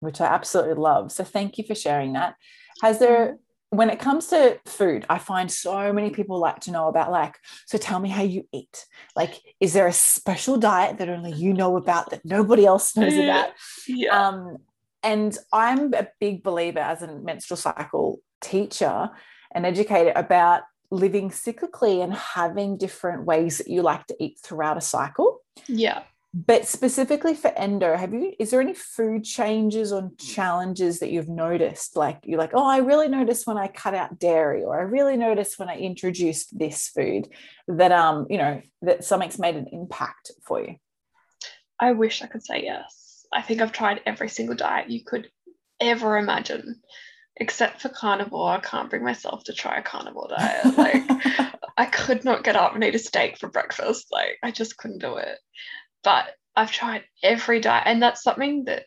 Which I absolutely love. So thank you for sharing that. Has there, when it comes to food, I find so many people like to know about, like, so tell me how you eat. Like, is there a special diet that only you know about that nobody else knows about? Yeah. Um, and I'm a big believer as a menstrual cycle teacher and educator about living cyclically and having different ways that you like to eat throughout a cycle. Yeah but specifically for endo have you is there any food changes or challenges that you've noticed? Like you're like oh i really noticed when i cut out dairy or i really noticed when i introduced this food that um you know that something's made an impact for you? I wish i could say yes. I think i've tried every single diet you could ever imagine except for carnivore. I can't bring myself to try a carnivore diet. Like <laughs> i could not get up and eat a steak for breakfast. Like i just couldn't do it but I've tried every diet, and that's something that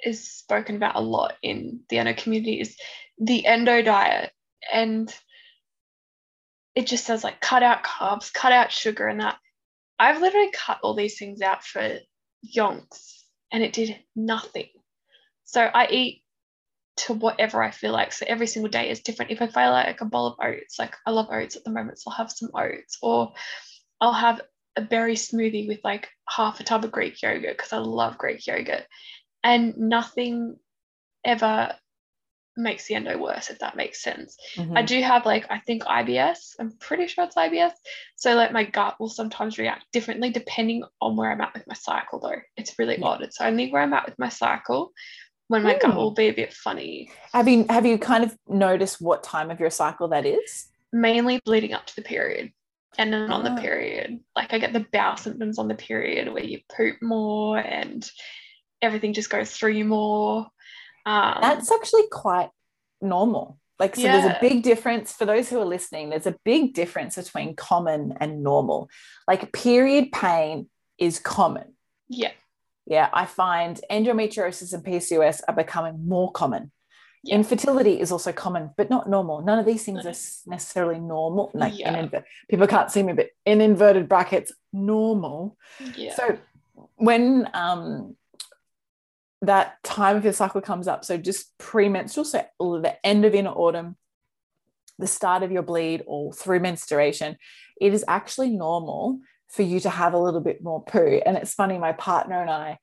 is spoken about a lot in the endo community is the endo diet, and it just says like cut out carbs, cut out sugar, and that. I've literally cut all these things out for yonks, and it did nothing. So I eat to whatever I feel like. So every single day is different. If I feel like a bowl of oats, like I love oats at the moment, so I'll have some oats, or I'll have a berry smoothie with like half a tub of Greek yogurt because I love Greek yogurt. And nothing ever makes the endo worse, if that makes sense. Mm-hmm. I do have like, I think IBS, I'm pretty sure it's IBS. So, like, my gut will sometimes react differently depending on where I'm at with my cycle, though. It's really yeah. odd. It's only where I'm at with my cycle when my Ooh. gut will be a bit funny. Have you have you kind of noticed what time of your cycle that is? Mainly leading up to the period and then on the ah. period like i get the bowel symptoms on the period where you poop more and everything just goes through you more. Um, that's actually quite normal. Like so yeah. there's a big difference for those who are listening there's a big difference between common and normal. Like period pain is common. Yeah. Yeah i find endometriosis and pcos are becoming more common yeah. Infertility is also common, but not normal. None of these things are necessarily normal. Like yeah. in, people can't see me, but in inverted brackets, normal. Yeah. So when um that time of your cycle comes up, so just premenstrual, so the end of inner autumn, the start of your bleed, or through menstruation, it is actually normal for you to have a little bit more poo. And it's funny, my partner and I,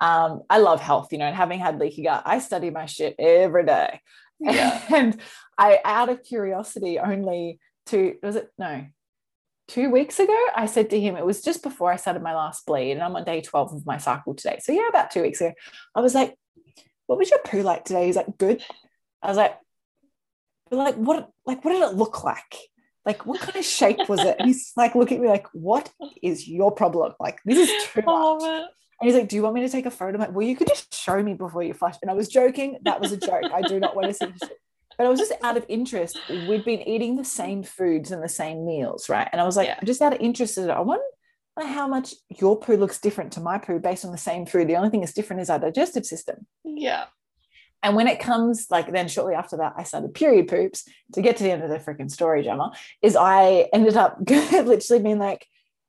um, I love health, you know, and having had leaky gut, I study my shit every day. Yeah. <laughs> and I, out of curiosity, only two, was it? No, two weeks ago, I said to him, it was just before I started my last bleed, and I'm on day 12 of my cycle today. So, yeah, about two weeks ago, I was like, What was your poo like today? He's like, Good. I was like, like what like what did it look like like what kind of shape was it and he's like looking at me like what is your problem like this is too <laughs> much and he's like do you want me to take a photo I'm like well you could just show me before you flush. and I was joking that was a joke I do not want to see it. but I was just out of interest. We'd been eating the same foods and the same meals, right? And I was like, yeah. just out of interest, I wonder how much your poo looks different to my poo based on the same food. The only thing that's different is our digestive system. Yeah. And when it comes, like then shortly after that, I started period poops to get to the end of the freaking story, Gemma, is I ended up <laughs> literally being like,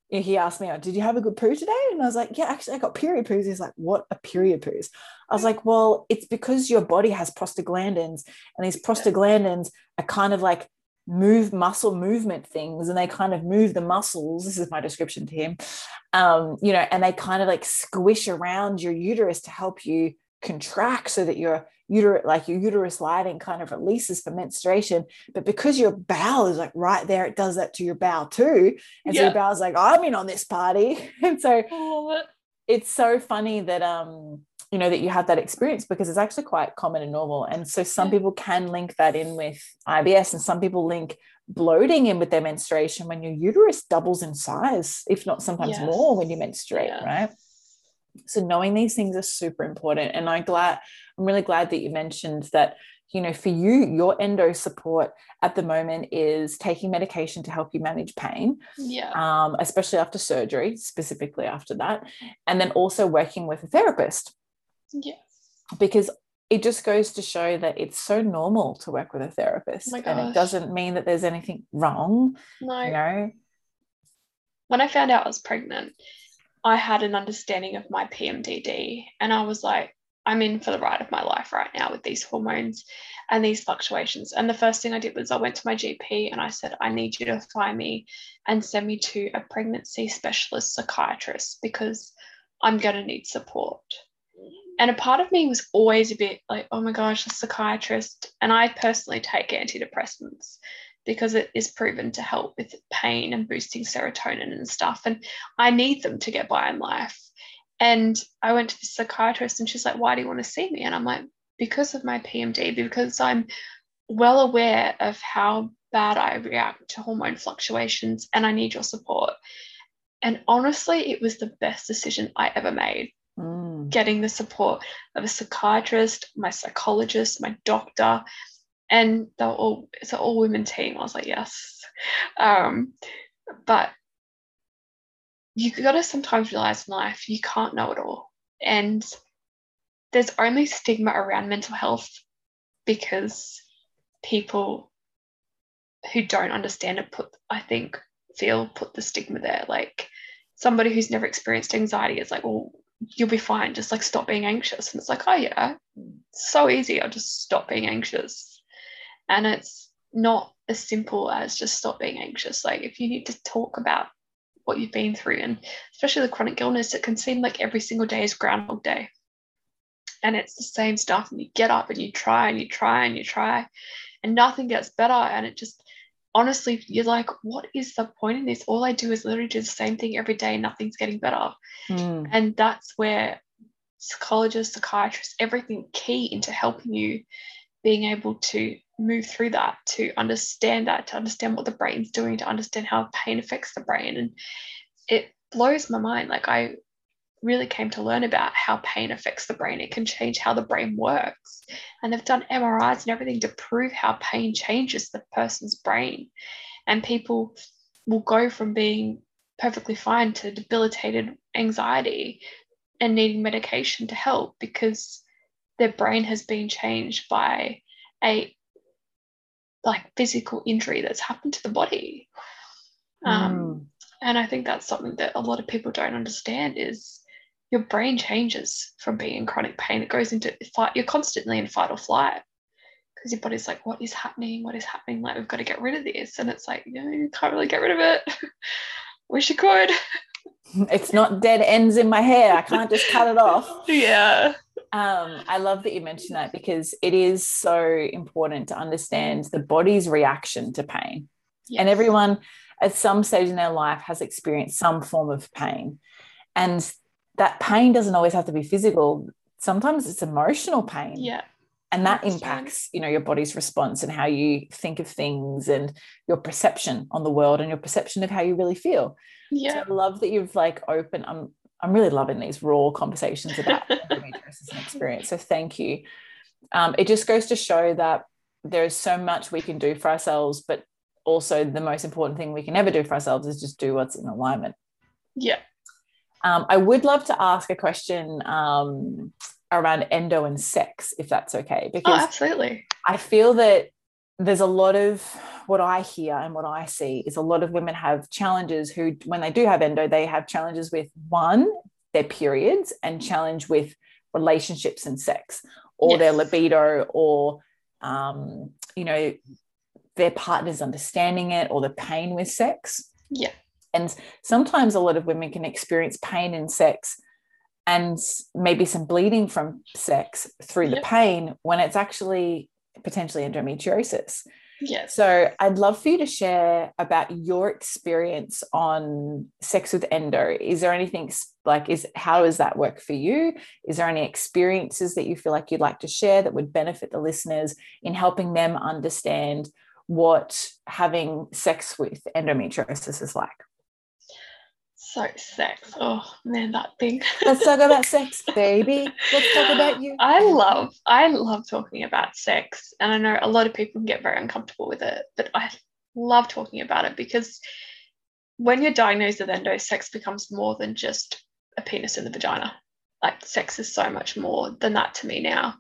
he asked me, oh, Did you have a good poo today? And I was like, Yeah, actually, I got period poos. He's like, What a period poos? I was like, Well, it's because your body has prostaglandins, and these prostaglandins are kind of like move muscle movement things, and they kind of move the muscles. This is my description to him, um, you know, and they kind of like squish around your uterus to help you contract so that your uterus like your uterus lining kind of releases for menstruation but because your bowel is like right there it does that to your bowel too and yeah. so your bowel's like i'm in on this party <laughs> and so it. it's so funny that um you know that you have that experience because it's actually quite common and normal and so some people can link that in with ibs and some people link bloating in with their menstruation when your uterus doubles in size if not sometimes yes. more when you menstruate yeah. right so knowing these things are super important and i'm glad i'm really glad that you mentioned that you know for you your endo support at the moment is taking medication to help you manage pain yeah. um, especially after surgery specifically after that and then also working with a therapist. Yes. Because it just goes to show that it's so normal to work with a therapist oh and it doesn't mean that there's anything wrong no. you know? When i found out i was pregnant I had an understanding of my PMDD and I was like, I'm in for the ride of my life right now with these hormones and these fluctuations. And the first thing I did was I went to my GP and I said, I need you to find me and send me to a pregnancy specialist psychiatrist because I'm going to need support. And a part of me was always a bit like, oh my gosh, a psychiatrist. And I personally take antidepressants because it is proven to help with pain and boosting serotonin and stuff. And I need them to get by in life. And I went to the psychiatrist and she's like, Why do you want to see me? And I'm like, Because of my PMD, because I'm well aware of how bad I react to hormone fluctuations and I need your support. And honestly, it was the best decision I ever made. Mm. Getting the support of a psychiatrist, my psychologist, my doctor, and they're all it's an all women team. I was like, yes. Um, but you gotta sometimes realize in life you can't know it all. And there's only stigma around mental health because people who don't understand it put I think feel put the stigma there. Like somebody who's never experienced anxiety is like, well, you'll be fine, just like stop being anxious. And it's like, oh yeah, so easy. I'll just stop being anxious and it's not as simple as just stop being anxious. Like if you need to talk about what you've been through, and especially the chronic illness, it can seem like every single day is Groundhog Day. And it's the same stuff. And you get up and you try and you try and you try, and nothing gets better. And it just honestly, you're like, what is the point in this? All I do is literally do the same thing every day, and nothing's getting better. Mm. And that's where psychologists, psychiatrists, everything key into helping you being able to move through that, to understand that, to understand what the brain's doing, to understand how pain affects the brain. And it blows my mind. Like I really came to learn about how pain affects the brain. It can change how the brain works. And they've done MRIs and everything to prove how pain changes the person's brain. And people will go from being perfectly fine to debilitated anxiety and needing medication to help because their brain has been changed by a like physical injury that's happened to the body. Um, mm. And I think that's something that a lot of people don't understand is your brain changes from being in chronic pain. It goes into fight. You're constantly in fight or flight because your body's like, what is happening? What is happening? Like, we've got to get rid of this. And it's like, you know, you can't really get rid of it. <laughs> Wish you could. <laughs> It's not dead ends in my hair. I can't just cut it off. <laughs> Yeah. Um, I love that you mentioned that because it is so important to understand the body's reaction to pain. Yes. And everyone at some stage in their life has experienced some form of pain. And that pain doesn't always have to be physical. Sometimes it's emotional pain. Yeah and that impacts you know your body's response and how you think of things and your perception on the world and your perception of how you really feel. Yeah. So i love that you've like open i'm i'm really loving these raw conversations about <laughs> endometriosis and experience. So thank you. Um, it just goes to show that there's so much we can do for ourselves but also the most important thing we can ever do for ourselves is just do what's in alignment. Yeah. Um, i would love to ask a question um, around endo and sex, if that's okay. Oh, because oh, absolutely. I feel that there's a lot of what I hear and what I see is a lot of women have challenges who, when they do have endo, they have challenges with one, their periods, and challenge with relationships and sex, or yes. their libido, or um, you know, their partner's understanding it, or the pain with sex. Yeah. And sometimes a lot of women can experience pain in sex and maybe some bleeding from sex through the pain when it's actually potentially endometriosis. Yes. So I'd love for you to share about your experience on sex with endo. Is there anything like is how does that work for you? Is there any experiences that you feel like you'd like to share that would benefit the listeners in helping them understand what having sex with endometriosis is like? So sex. Oh man, that thing. Let's talk about sex, <laughs> baby. Let's talk about you. I love, I love talking about sex. And I know a lot of people can get very uncomfortable with it, but I love talking about it because when you're diagnosed with endo, sex becomes more than just a penis in the vagina. Like sex is so much more than that to me now.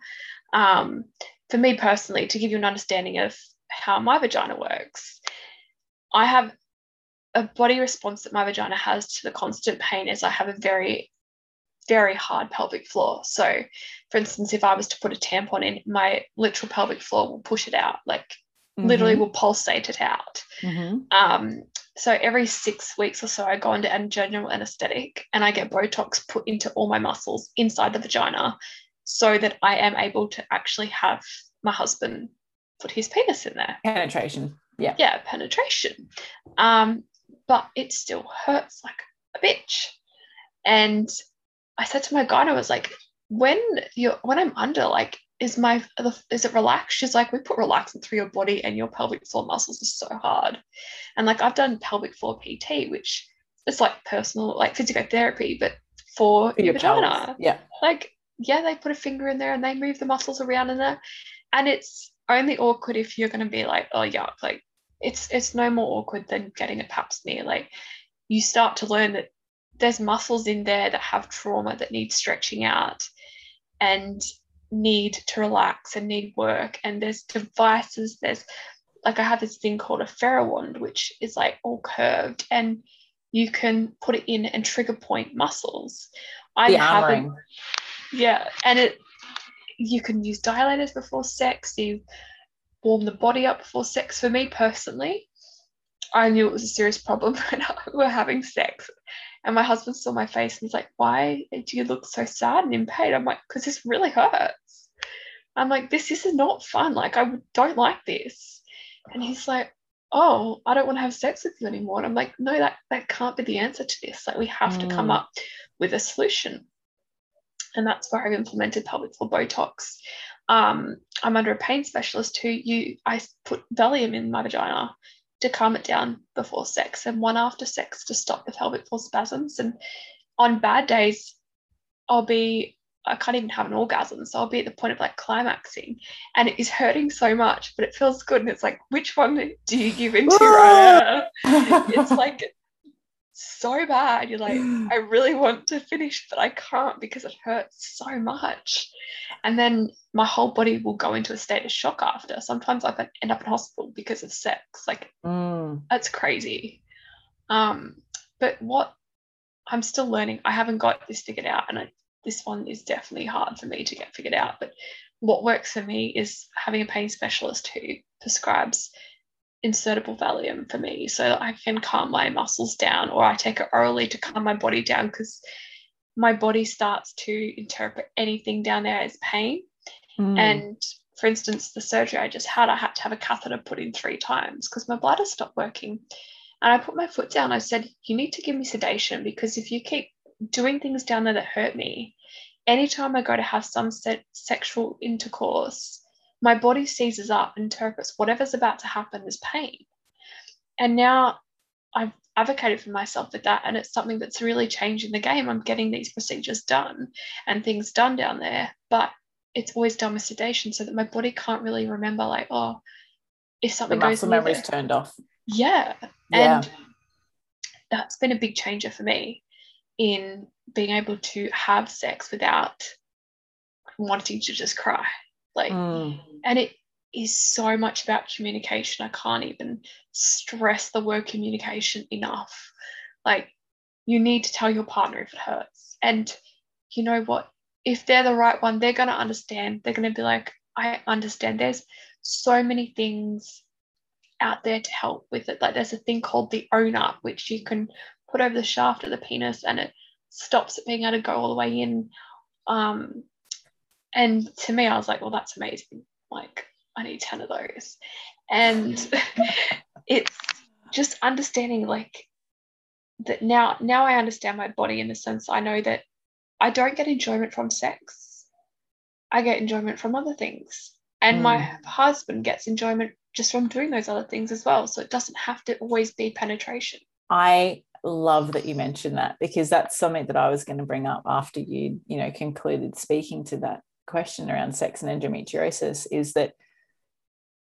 Um, for me personally, to give you an understanding of how my vagina works, I have a body response that my vagina has to the constant pain is I have a very, very hard pelvic floor. So, for instance, if I was to put a tampon in, my literal pelvic floor will push it out, like mm-hmm. literally will pulsate it out. Mm-hmm. Um, so every six weeks or so, I go into general anesthetic and I get Botox put into all my muscles inside the vagina so that I am able to actually have my husband put his penis in there. Penetration. Yeah. Yeah, penetration. Um, but it still hurts like a bitch. And I said to my guy, I was like, when you're when I'm under, like, is my is it relaxed? She's like, we put relaxant through your body and your pelvic floor muscles are so hard. And like I've done pelvic floor PT, which is like personal, like physiotherapy, but for, for your vagina. Pelvis. Yeah. Like, yeah, they put a finger in there and they move the muscles around in there. And it's only awkward if you're gonna be like, oh yuck, like it's it's no more awkward than getting a pap smear. Like you start to learn that there's muscles in there that have trauma that need stretching out and need to relax and need work. And there's devices, there's like I have this thing called a Therawand, which is like all curved and you can put it in and trigger point muscles. I haven't yeah, and it you can use dilators before sex, you warm the body up before sex. For me personally, I knew it was a serious problem <laughs> when we were having sex. And my husband saw my face and he's like, Why do you look so sad and in pain? I'm like, Because this really hurts. I'm like, This, this is not fun. Like, I don't like this. And he's like, Oh, I don't want to have sex with you anymore. And I'm like, No, that, that can't be the answer to this. Like, we have mm. to come mm. up with a solution. And that's where I've implemented pelvic floor Botox um, I'm under a pain specialist who you I put Valium in my vagina to calm it down before sex and one after sex to stop the pelvic floor spasms. And on bad days, I'll be I can't even have an orgasm. So I'll be at the point of like climaxing and it is hurting so much, but it feels good. And it's like, which one do you give into <laughs> right It's like so bad. You're like, <gasps> I really want to finish, but I can't because it hurts so much. And then my whole body will go into a state of shock after. Sometimes I end up in hospital because of sex. Like mm. that's crazy. Um, but what I'm still learning. I haven't got this figured out, and I, this one is definitely hard for me to get figured out. But what works for me is having a pain specialist who prescribes insertable Valium for me so that I can calm my muscles down, or I take it orally to calm my body down because my body starts to interpret anything down there as pain. Mm. And for instance, the surgery I just had, I had to have a catheter put in three times because my bladder stopped working. And I put my foot down. I said, You need to give me sedation because if you keep doing things down there that hurt me, anytime I go to have some se- sexual intercourse, my body seizes up, interprets whatever's about to happen as pain. And now I've advocated for myself with that, and it's something that's really changing the game. I'm getting these procedures done and things done down there, but it's always done with sedation so that my body can't really remember, like, oh, if something the goes muscle memory's turned off. Yeah. yeah. And that's been a big changer for me in being able to have sex without wanting to just cry. Like, mm. and it is so much about communication. I can't even stress the word communication enough. Like, you need to tell your partner if it hurts. And you know what? If they're the right one, they're going to understand. They're going to be like, I understand. There's so many things out there to help with it. Like, there's a thing called the Ohnut, which you can put over the shaft of the penis and it stops it being able to go all the way in. Um, and to me, I was like, well, that's amazing. Like, I need 10 of those. And <laughs> it's just understanding like that now now I understand my body in the sense I know that I don't get enjoyment from sex. I get enjoyment from other things. And mm. my husband gets enjoyment just from doing those other things as well. So it doesn't have to always be penetration. I love that you mentioned that because that's something that I was going to bring up after you, you know, concluded speaking to that question around sex and endometriosis is that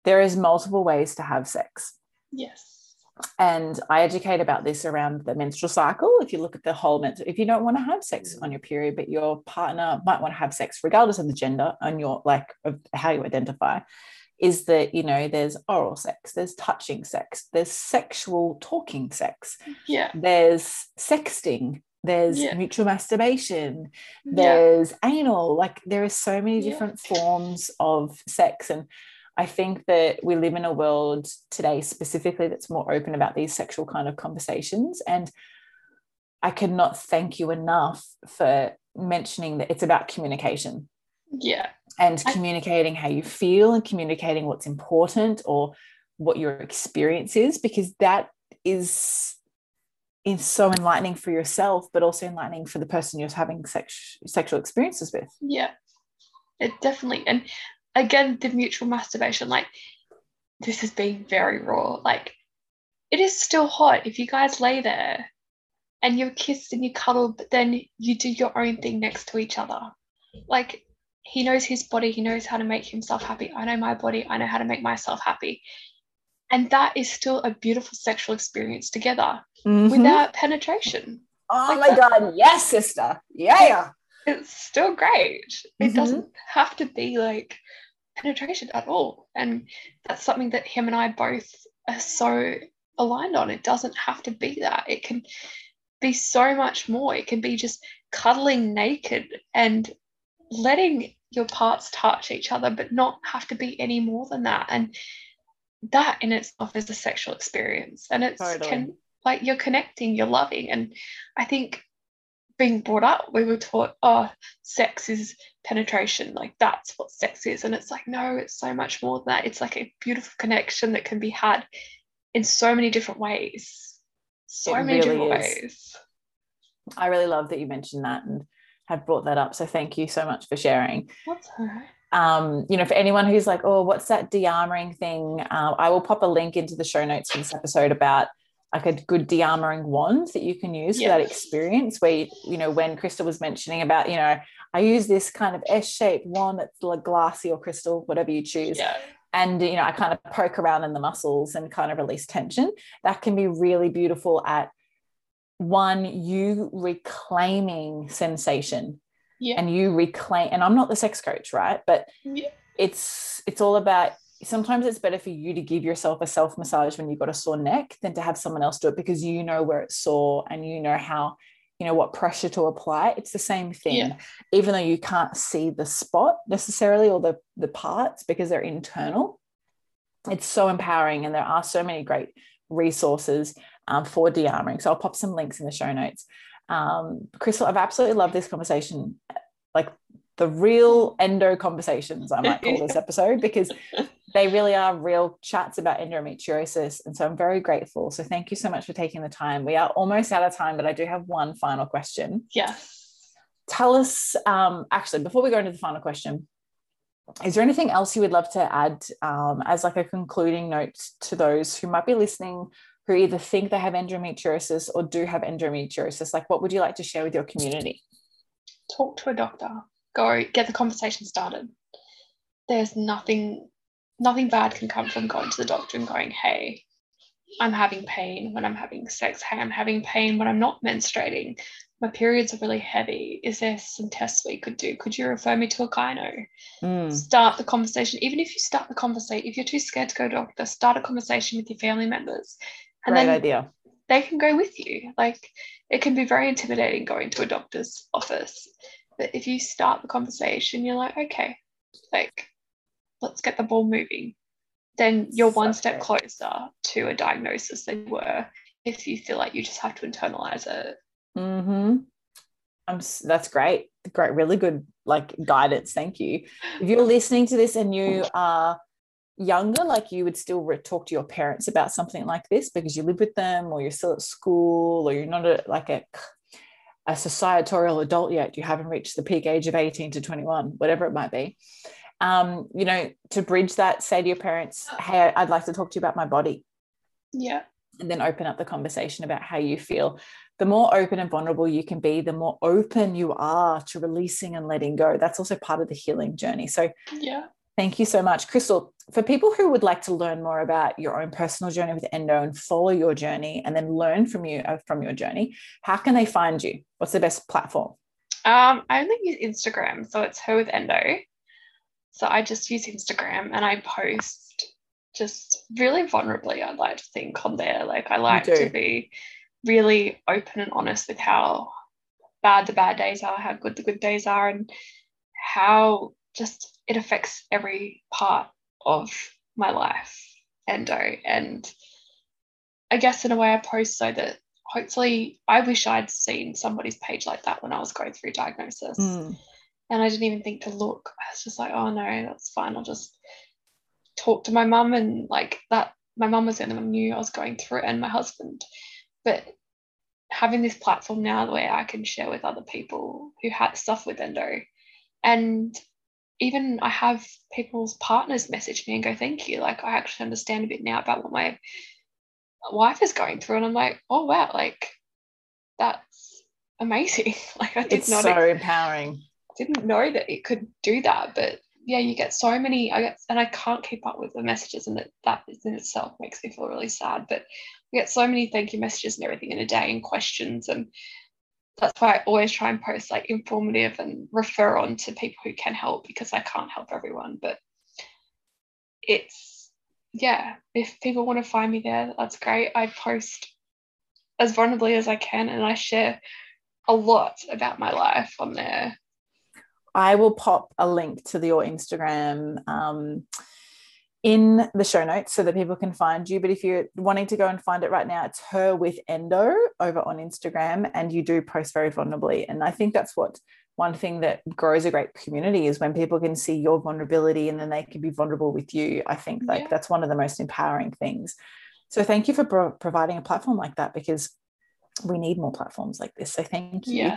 there is multiple ways to have sex. Yes. And I educate about this around the menstrual cycle. If you look at the whole menstrual, if you don't want to have sex mm. on your period, but your partner might want to have sex, regardless of the gender and your like of how you identify, is that you know there's oral sex, there's touching sex, there's sexual talking sex, yeah, there's sexting, there's yeah. mutual masturbation, there's yeah. anal. Like there are so many different yeah. forms of sex and I think that we live in a world today, specifically, that's more open about these sexual kind of conversations. And I cannot thank you enough for mentioning that it's about communication. Yeah. And communicating how you feel and communicating what's important or what your experience is, because that is is so enlightening for yourself, but also enlightening for the person you're having sex, sexual experiences with. Yeah, it definitely. And again the mutual masturbation like this has been very raw. Like it is still hot. If you guys lay there and you're kissed and you cuddle but then you do your own thing next to each other. Like he knows his body. He knows how to make himself happy. I know my body. I know how to make myself happy. And that is still a beautiful sexual experience together mm-hmm. without penetration oh like my that, god yes sister yeah it's still great mm-hmm. it doesn't have to be like penetration at all. And that's something that him and I both are so aligned on. It doesn't have to be that. It can be so much more. It can be just cuddling naked and letting your parts touch each other, but not have to be any more than that. And that in itself is a sexual experience. And it's totally. can like you're connecting, you're loving. And I think being brought up, we were taught, oh, sex is penetration, like that's what sex is. And it's like, no, it's so much more than that. It's like a beautiful connection that can be had in so many different ways. So it many really different is. ways. I really love that you mentioned that and have brought that up. So thank you so much for sharing. That's all right. Um, you know, for anyone who's like, oh, what's that de-armoring thing? Uh, I will pop a link into the show notes for this episode about like a good de-armoring wand that you can use for that experience where you, you know when Krystle was mentioning about you know i use this kind of s-shaped wand that's like glassy or crystal whatever you choose yeah. and you know i kind of poke around in the muscles and kind of release tension that can be really beautiful at one you reclaiming sensation yeah. and you reclaim and i'm not the sex coach right but yeah. it's it's all about sometimes it's better for you to give yourself a self massage when you've got a sore neck than to have someone else do it because you know where it's sore and you know how you know what pressure to apply. It's the same thing. Yeah. even though you can't see the spot necessarily or the the parts because they're internal it's so empowering and there are so many great resources um, for de-armoring so i'll pop some links in the show notes. Um, Krystle i've absolutely loved this conversation like the real endo conversations i might call <laughs> this episode because they really are real chats about endometriosis. And so I'm very grateful. So thank you so much for taking the time. We are almost out of time, but I do have one final question. Yeah. Tell us, um, actually, before we go into the final question, is there anything else you would love to add um, as like a concluding note to those who might be listening who either think they have endometriosis or do have endometriosis? Like, what would you like to share with your community? Talk to a doctor. Go get the conversation started. There's nothing nothing bad can come from going to the doctor and going, hey, I'm having pain when I'm having sex. Hey, I'm having pain when I'm not menstruating. My periods are really heavy. Is there some tests we could do? Could you refer me to a gyno? Mm, Start the conversation. Even if you start the conversation, if you're too scared to go to doctor, start a conversation with your family members. And great then idea. they can go with you. Like it can be very intimidating going to a doctor's office. But if you start the conversation, you're like, okay, like let's get the ball moving. Then you're one step closer to a diagnosis than you were if you feel like you just have to internalize it. Mm-hmm. I'm, that's great. Great, really good like guidance. Thank you. If you're listening to this and you are younger, like you would still re- talk to your parents about something like this because you live with them, or you're still at school, or you're not a, like a a societorial adult yet. You haven't reached the peak age of 18 to 21, whatever it might be. Um, you know, to bridge that, say to your parents, "Hey, I'd like to talk to you about my body." Yeah. and then open up the conversation about how you feel. The more open and vulnerable you can be, the more open you are to releasing and letting go. That's also part of the healing journey. So, Yeah. thank you so much, Krystle. For people who would like to learn more about your own personal journey with endo and follow your journey and then learn from you uh, from your journey, how can they find you? What's the best platform? Um, I only use Instagram, so it's her with endo. So I just use Instagram and I post just really vulnerably, I'd like to think on there. Like I like to be really open and honest with how bad the bad days are, how good the good days are, and how just it affects every part of my life, endo. And I guess in a way I post so that hopefully I wish I'd seen somebody's page like that when I was going through diagnosis. Mm, And I didn't even think to look. I was just like, oh no, that's fine. I'll just talk to my mum and like that. My mum was one who knew I was going through it and my husband. But having this platform now where I can share with other people who had stuff with endo. And even I have people's partners message me and go, thank you. Like I actually understand a bit now about what my wife is going through. And I'm like, oh wow, like that's amazing. <laughs> like I did it's not so empowering. Didn't know that it could do that but yeah you get so many i get and i can't keep up with the messages and that that in itself makes me feel really sad but we get so many thank you messages and everything in a day and questions and that's why i always try and post like informative and refer on to people who can help because i can't help everyone but it's yeah if people want to find me there that's great. I post as vulnerably as i can and i share a lot about my life on there I will pop a link to the, your Instagram um, in the show notes so that people can find you. But if you're wanting to go and find it right now, it's her with endo over on Instagram, and you do post very vulnerably. And I think that's what one thing that grows a great community is when people can see your vulnerability and then they can be vulnerable with you. I think like Yeah. that's one of the most empowering things. So thank you for pro- providing a platform like that because we need more platforms like this. So thank you.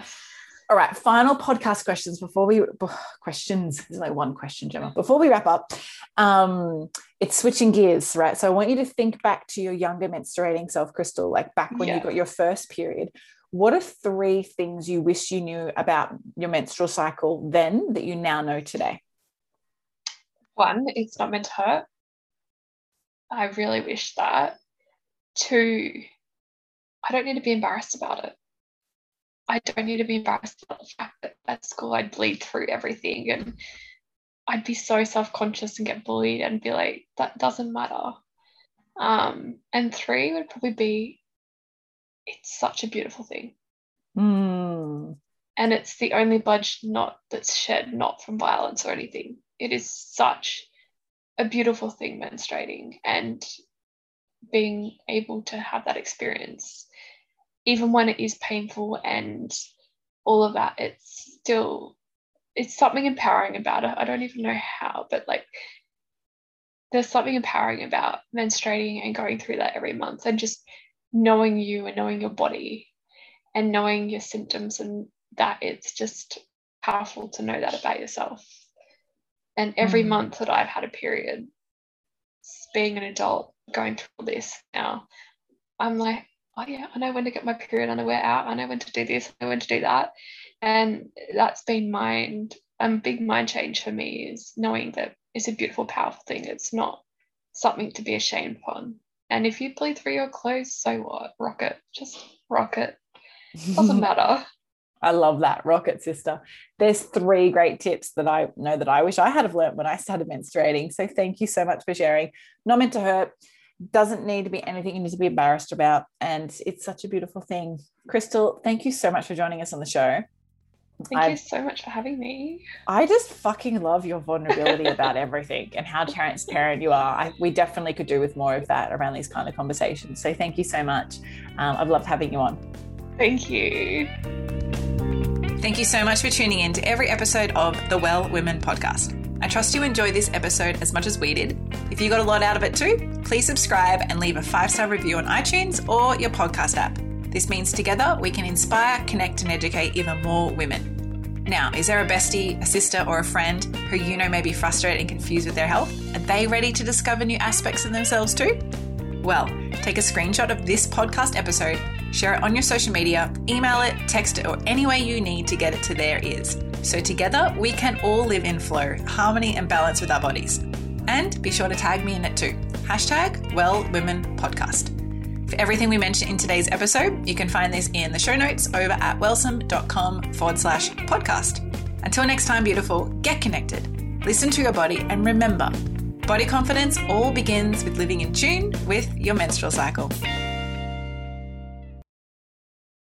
All right, final podcast questions before we <sighs> questions. There's like one question, Gemma. Before we wrap up, um, it's switching gears, right? So I want you to think back to your younger menstruating self, Krystle, like back when you got your first period. What are three things you wish you knew about your menstrual cycle then that you now know today? one, it's not meant to hurt. I really wish that. Two, I don't need to be embarrassed about it. I don't need to be embarrassed about the fact that at school I'd bleed through everything and I'd be so self conscious and get bullied and be like, that doesn't matter. Um, and three would probably be, it's such a beautiful thing. Mm. And it's the only blood not that's shed not from violence or anything. It is such a beautiful thing menstruating and being able to have that experience even when it is painful and all of that it's still it's something empowering about it i don't even know how but like there's something empowering about menstruating and going through that every month and just knowing you and knowing your body and knowing your symptoms and that it's just powerful to know that about yourself and every mm. month that i've had a period being an adult going through this now i'm like oh yeah i know when to get my period i know where out. I know when to do this i know when to do that. And that's been mind a big mind change for me is knowing that it's a beautiful powerful thing. It's not something to be ashamed upon. And if you bleed through your clothes so what? Rock it. Just rock it. Doesn't <laughs> matter. I love that. Rocket sister. There's three great tips that I know that I wish I had have learned when I started menstruating. So thank you so much for sharing. Not meant to hurt, doesn't need to be anything you need to be embarrassed about, and it's such a beautiful thing. Krystle, thank you so much for joining us on the show. Thank I've, you so much for having me. I just fucking love your vulnerability about everything and how transparent you are. I, we definitely could do with more of that around these kind of conversations. So thank you so much. Um, I've loved having you on. Thank you. Thank you so much for tuning in to every episode of the Well Women podcast. I trust you enjoyed this episode as much as we did. If you got a lot out of it too, please subscribe and leave a five star review on iTunes or your podcast app. This means together we can inspire, connect, and educate even more women. Now, is there a bestie, a sister, or a friend who you know may be frustrated and confused with their health? Are they ready to discover new aspects of themselves too? Well, take a screenshot of this podcast episode, share it on your social media, email it, text it, or any way you need to get it to their ears. So together we can all live in flow, harmony, and balance with our bodies. And be sure to tag me in it too. Hashtag Well Women Podcast. For everything we mentioned in today's episode, you can find this in the show notes over at wellsome.com forward slash podcast. Until next time, beautiful, get connected, listen to your body, and remember Body confidence all begins with living in tune with your menstrual cycle.